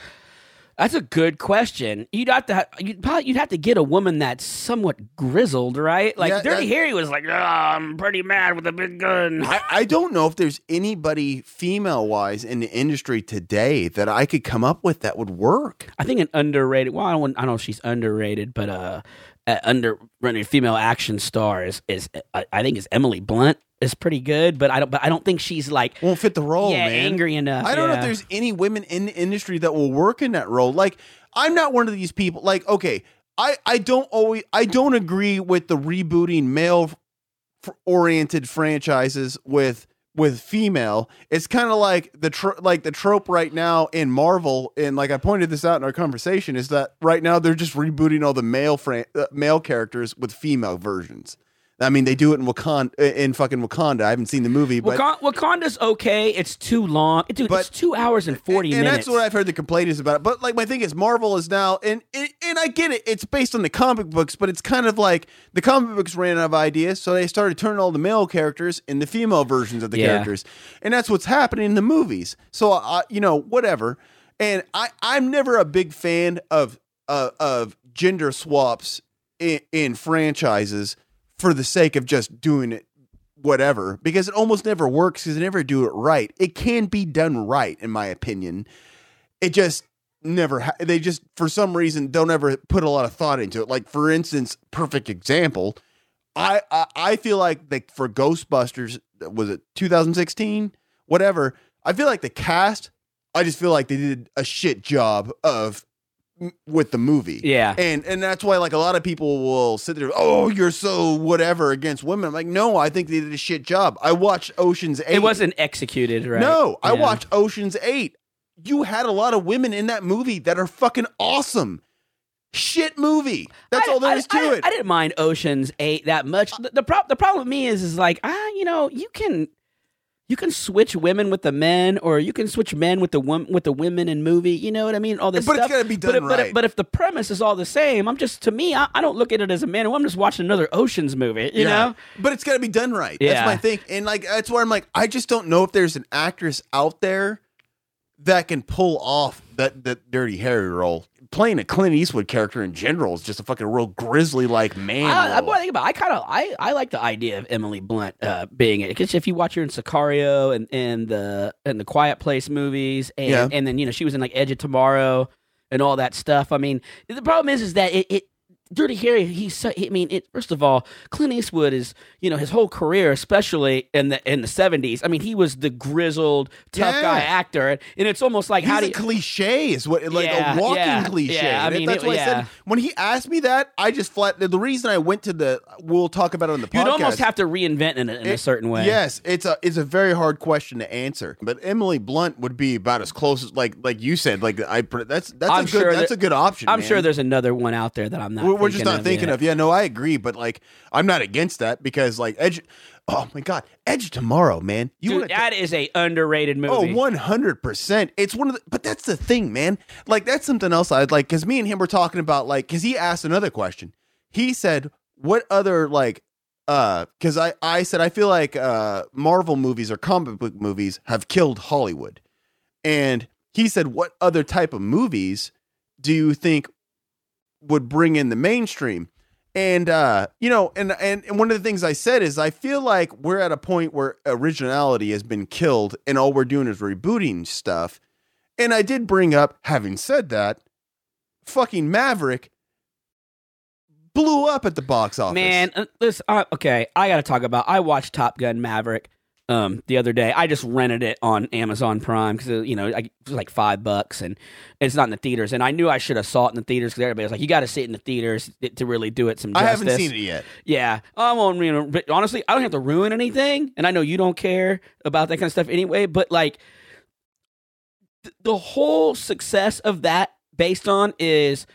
Speaker 3: That's a good question. You'd have to, you'd probably, you'd have to get a woman that's somewhat grizzled, right? Like
Speaker 2: Yeah,
Speaker 3: Dirty Harry was like, oh, I'm pretty mad with a big gun.
Speaker 2: I, I don't know if there's anybody female wise in the industry today that I could come up with that would work.
Speaker 3: I think an underrated. Well, I don't. I don't know if she's underrated, but uh, uh underrated female action star is is I, I think is Emily Blunt is pretty good, but I don't. But I don't think she's like
Speaker 2: Won't fit the role,
Speaker 3: yeah
Speaker 2: man.
Speaker 3: angry enough.
Speaker 2: I don't know if there's any women in the industry that will work in that role. Like, I'm not one of these people. Like, okay, I I don't always I don't agree with the rebooting male f- oriented franchises with with female. It's kind of like the tro- like the trope right now in Marvel, and like I pointed this out in our conversation, is that right now they're just rebooting all the male fran- uh, male characters with female versions. I mean, they do it in Wakanda, in fucking Wakanda. I haven't seen the movie, but
Speaker 3: Wakanda, Wakanda's okay. It's too long, dude.
Speaker 2: But-
Speaker 3: it's two hours and forty
Speaker 2: and
Speaker 3: minutes.
Speaker 2: that's what I've heard the complaint is about. it. But like my thing is, Marvel is now, and and and I get it. It's based on the comic books, but it's kind of like the comic books ran out of ideas, so they started turning all the male characters into female versions of the
Speaker 3: Yeah.
Speaker 2: characters, and that's what's happening in the movies. So I, you know, whatever. And I, I'm never a big fan of uh, of gender swaps in, in franchises for the sake of just doing it whatever because it almost never works because they never do it right. It can be done right, in my opinion. It just never. Ha- they just for some reason don't ever put a lot of thought into it. Like for instance, perfect example. I I, I feel like the, for Ghostbusters was it 2016 whatever. I feel like the cast. I just feel like they did a shit job of with the movie.
Speaker 3: Yeah.
Speaker 2: And and that's why like a lot of people will sit there, oh, you're so whatever against women. I'm like, no, I think they did a shit job. I watched Ocean's Eight.
Speaker 3: it wasn't executed right.
Speaker 2: No, I watched Ocean's Eight. you had a lot of women in that movie that are fucking awesome. Shit movie. That's
Speaker 3: I-
Speaker 2: all there
Speaker 3: I-
Speaker 2: is to
Speaker 3: I,
Speaker 2: it.
Speaker 3: I didn't mind Ocean's Eight that much. The, the, prob- the problem with me is, is like, ah, you know, you can, you can switch women with the men, or you can switch men with the wom- with the women in movie. You know what I mean? All this
Speaker 2: But it's
Speaker 3: stuff.
Speaker 2: gotta be done
Speaker 3: but,
Speaker 2: right.
Speaker 3: but if the premise is all the same, I'm just to me, I, I don't look at it as a man. I'm just watching another Ocean's movie. You know?
Speaker 2: But it's got to be done right. That's my thing. And like that's where I'm like I just don't know if there's an actress out there that can pull off that that dirty Harry role. Playing a Clint Eastwood character in general is just a fucking real grizzly like man.
Speaker 3: I,
Speaker 2: role.
Speaker 3: I think about. it, I kind of I, I like the idea of Emily Blunt uh, being it because if you watch her in Sicario and and the and the Quiet Place movies and
Speaker 2: Yeah.
Speaker 3: and then you know she was in like Edge of Tomorrow and all that stuff. I mean, the problem is is that it. it Dirty Harry, he's so, I mean, it, first of all, Clint Eastwood is, you know, his whole career, especially in the in the seventies. I mean, he was the grizzled, tough
Speaker 2: Yeah.
Speaker 3: guy actor, and it's almost like
Speaker 2: He's
Speaker 3: how do you,
Speaker 2: cliche is what like
Speaker 3: Yeah,
Speaker 2: a walking
Speaker 3: yeah,
Speaker 2: cliche.
Speaker 3: yeah, I mean,
Speaker 2: that's
Speaker 3: it-
Speaker 2: why I said when he asked me that, I just flat the reason I went to the we'll talk about it on the podcast.
Speaker 3: you'd almost have to reinvent in a, in a certain way.
Speaker 2: Yes, it's a it's a very hard question to answer. But Emily Blunt would be about as close as like like you said. Like I that's that's
Speaker 3: I'm
Speaker 2: a good
Speaker 3: sure
Speaker 2: that's
Speaker 3: that-
Speaker 2: a good option.
Speaker 3: I'm
Speaker 2: man.
Speaker 3: sure there's another one out there that I'm not.
Speaker 2: We're, we're just not
Speaker 3: of
Speaker 2: thinking
Speaker 3: yet.
Speaker 2: of. Yeah, no, I agree. But like I'm not against that because like Edge. Oh my God, Edge tomorrow, man. You
Speaker 3: Dude, that is a underrated movie.
Speaker 2: Oh,
Speaker 3: movie.
Speaker 2: 100%. It's one of the, but that's the thing, man. Like, that's something else I'd like, because me and him were talking about, like, because he asked another question. He said, what other, like, uh, because I, I said, I feel like, uh, Marvel movies or comic book movies have killed Hollywood. And he said, what other type of movies do you think would bring in the mainstream? And uh, you know, and, and and one of the things I said is I feel like we're at a point where originality has been killed, and all we're doing is rebooting stuff. And I did bring up, having said that, fucking Maverick blew up at the box office.
Speaker 3: Man, uh, this uh, okay. I got to talk about. I watched Top Gun Maverick um the other day. I just rented it on Amazon Prime because you know I, it was like five bucks and it's not in the theaters. And I knew I should have saw it in the theaters because everybody was like, "You got to see it in the theaters to really do it some
Speaker 2: I
Speaker 3: justice."
Speaker 2: haven't seen it yet.
Speaker 3: Yeah, I won't. You know, but honestly, I don't have to ruin anything, and I know you don't care about that kind of stuff anyway. But like, th- the whole success of that based on is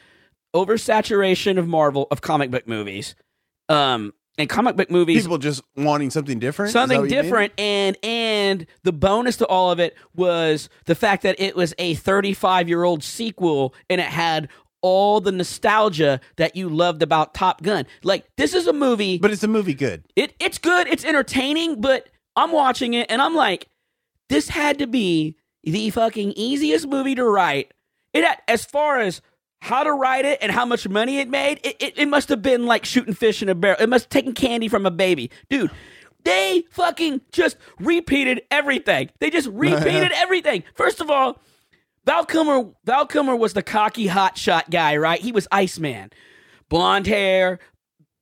Speaker 3: oversaturation of Marvel of comic book movies, um, and comic book movies.
Speaker 2: People just wanting something different.
Speaker 3: Something
Speaker 2: what you mean?
Speaker 3: different, and and the bonus to all of it was the fact that it was a 35 year old sequel, and it had all the nostalgia that you loved about Top Gun. Like this is a movie
Speaker 2: But it's a movie good.
Speaker 3: it it's good, it's entertaining, but I'm watching it and I'm like, this had to be the fucking easiest movie to write. It had, as far as how to write it and how much money it made, it, it, it must have been like shooting fish in a barrel. It must have taken candy from a baby. Dude, they fucking just repeated everything. They just <laughs> repeated everything. First of all, Val Kilmer, Val Kilmer was the cocky hotshot guy, right? He was Iceman. Blonde hair,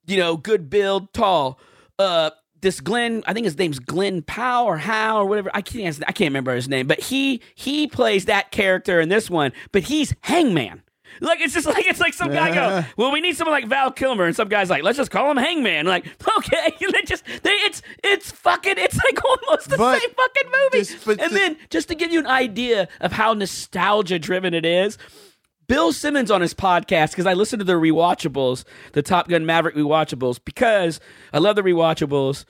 Speaker 3: you know, good build, tall. Uh, this Glenn, I think his name's Glenn Powell or Howe or whatever. I can't, I can't remember his name, but he he plays that character in this one. But he's Hangman. Like it's just like it's like some guy go, <laughs> well, we need someone like Val Kilmer, and some guy's like, let's just call him Hangman. Like, <laughs> okay, <laughs> they just they it's it's fucking it's like almost the
Speaker 2: But
Speaker 3: same fucking movie.
Speaker 2: just-
Speaker 3: and
Speaker 2: the-
Speaker 3: then just to give you an idea of how nostalgia driven it is, Bill Simmons on his podcast because I listen to the rewatchables, the Top Gun Maverick rewatchables, because I love the rewatchables,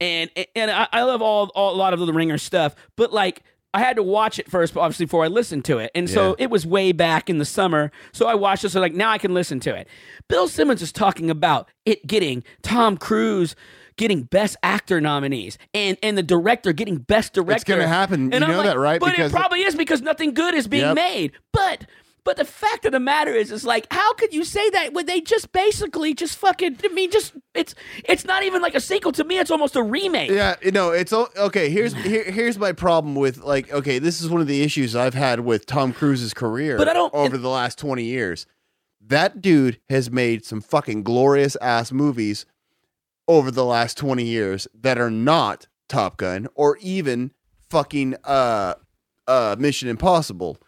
Speaker 3: and and I, I love all, all a lot of the Ringer stuff. But like, I had to watch it first, obviously, before I listened to it, and so
Speaker 2: Yeah.
Speaker 3: it was way back in the summer. So I watched it, so like now I can listen to it. Bill Simmons is talking about it getting Tom Cruise. Getting best actor nominees and and the director getting best director.
Speaker 2: It's gonna happen.
Speaker 3: And
Speaker 2: You
Speaker 3: I'm
Speaker 2: know
Speaker 3: like,
Speaker 2: that, right?
Speaker 3: But
Speaker 2: Because-
Speaker 3: it probably is because nothing good is being
Speaker 2: Yep.
Speaker 3: made. But but the fact of the matter is, is like, how could you say that when they just basically just fucking? I mean, just it's it's not even like a sequel to me. It's almost a remake.
Speaker 2: Yeah, you know, it's okay. Here's <sighs> here, here's my problem with like okay, this is one of the issues I've had with Tom Cruise's career
Speaker 3: But I don't-
Speaker 2: over the last 20 years. That dude has made some fucking glorious ass movies over the last 20 years that are not Top Gun or even fucking uh uh Mission Impossible.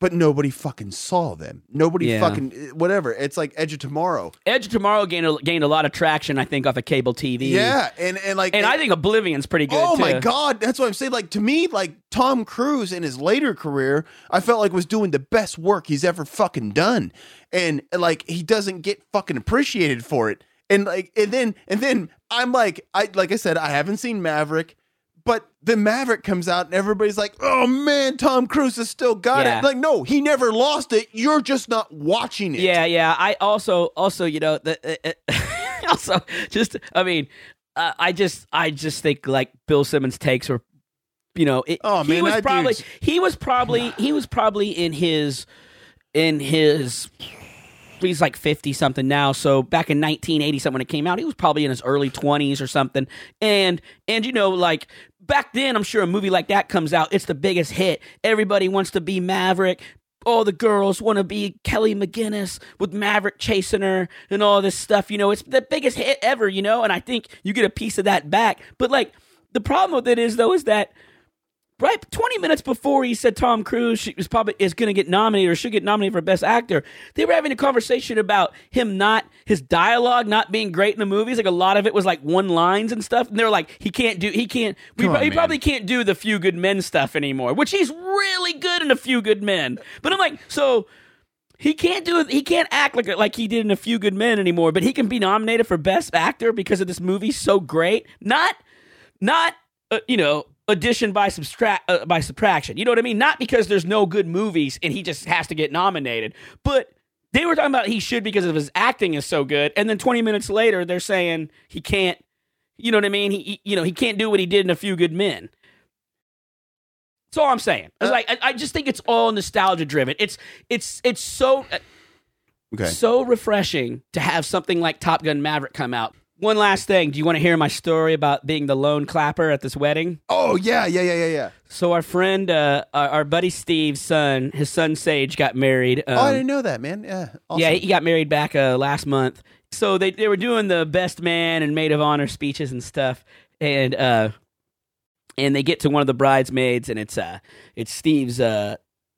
Speaker 2: But nobody fucking saw them. Nobody
Speaker 3: Yeah.
Speaker 2: fucking whatever. It's like Edge of Tomorrow.
Speaker 3: Edge of Tomorrow gained a, gained a lot of traction, I think, off of cable TV.
Speaker 2: Yeah, and and like
Speaker 3: and I think Oblivion's pretty good.
Speaker 2: Oh my god, that's what I'm saying. Like to me, like Tom Cruise in his later career, I felt like was doing the best work he's ever fucking done, and like he doesn't get fucking appreciated for it. And like, and then and then I'm like, I like I said, I haven't seen Maverick, but the Maverick comes out and everybody's like, oh man, Tom Cruise has still got
Speaker 3: Yeah.
Speaker 2: it. Like, no, he never lost it. You're just not watching it.
Speaker 3: Yeah, yeah. I also, also, you know, the, uh, uh, <laughs> also, just, I mean, uh, I just, I just think like Bill Simmons takes were, you know, it,
Speaker 2: Oh,
Speaker 3: he was
Speaker 2: that
Speaker 3: probably,
Speaker 2: dude's-
Speaker 3: he was probably, he was probably in his, in his. He's like 50 something now. So back in 1980 something when it came out, he was probably in his early 20s or something. And and you know like back then I'm sure a movie like that comes out, it's the biggest hit. Everybody wants to be Maverick. All the girls want to be Kelly McGillis with Maverick chasing her and all this stuff. You know, it's the biggest hit ever, you know, and I think you get a piece of that back. But like the problem with it is though is that right 20 minutes before he said Tom Cruise was probably is going to get nominated or should get nominated for best actor they were having a conversation about him not his dialogue not being great in the movies like a lot of it was like one lines and stuff and they're like he can't do he can't we,
Speaker 2: on,
Speaker 3: he
Speaker 2: man.
Speaker 3: probably can't do the few good men stuff anymore which he's really good in a few good men but I'm like so he can't do it. He can't act like like he did in A Few Good Men anymore. But he can be nominated for Best Actor because of this movie so great. Not, not uh, you know, addition by subtract uh, by subtraction. You know what I mean? Not because there's no good movies and he just has to get nominated. But they were talking about he should because of his acting is so good. And then 20 minutes later, they're saying he can't. You know what I mean? He, he you know he can't do what he did in A Few Good Men. That's all I'm saying. It's
Speaker 2: Uh,
Speaker 3: like I, I just think it's all nostalgia driven. It's it's it's so
Speaker 2: Okay.
Speaker 3: so refreshing to have something like Top Gun Maverick come out. One last thing. Do you want to hear my story about being the lone clapper at this wedding?
Speaker 2: Oh yeah, yeah, yeah, yeah, yeah.
Speaker 3: So our friend, uh, our, our buddy Steve's son, his son Sage got married. Um,
Speaker 2: oh, I didn't know that, man. Yeah. Awesome.
Speaker 3: yeah, he got married back uh, last month. So they they were doing the best man and maid of honor speeches and stuff, and uh, and they get to one of the bridesmaids, and it's uh, it's Steve's uh,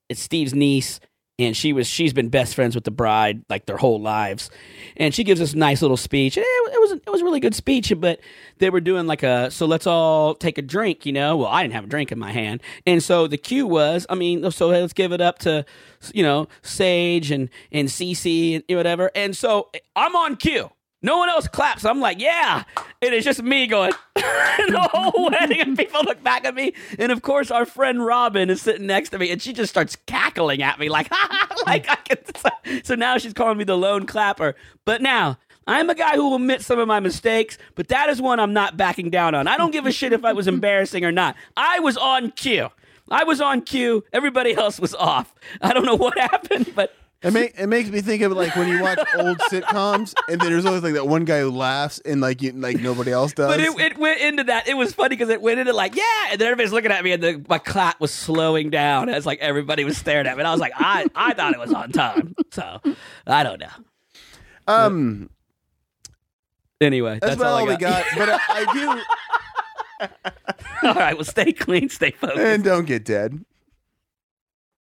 Speaker 3: it's Steve's niece, and she was she's been best friends with the bride like their whole lives, and she gives this nice little speech. It, it was it was a really good speech, but they were doing like a so let's all take a drink, you know. Well, I didn't have a drink in my hand, and so the cue was, I mean, so let's give it up to you know Sage and and Cece and whatever, and so I'm on cue. No one else claps. I'm like, yeah. It's just me going the whole wedding, and people look back at me. And of course, our friend Robin is sitting next to me, and she just starts cackling at me like, <laughs> like I can. <laughs> So now she's calling me the lone clapper. But now I'm a guy who will admit some of my mistakes, but that is one I'm not backing down on. I don't give a shit if I was embarrassing or not. I was on cue. I was on cue. Everybody else was off. I don't know what <laughs> happened, but
Speaker 2: It, make, it makes me think of like when you watch old sitcoms, and then there's always like that one guy who laughs, and like you, like nobody else does.
Speaker 3: But it, it went into that. It was funny because it went into like, yeah, and then everybody's looking at me, and the, my clap was slowing down as like everybody was staring at me. And I was like, I, I thought it was on time. So I don't know.
Speaker 2: um,
Speaker 3: Anyway,
Speaker 2: that's,
Speaker 3: that's,
Speaker 2: about
Speaker 3: all
Speaker 2: all
Speaker 3: I
Speaker 2: we got. But I, I do, <laughs>
Speaker 3: all right, well, stay clean, stay focused.
Speaker 2: and don't get dead.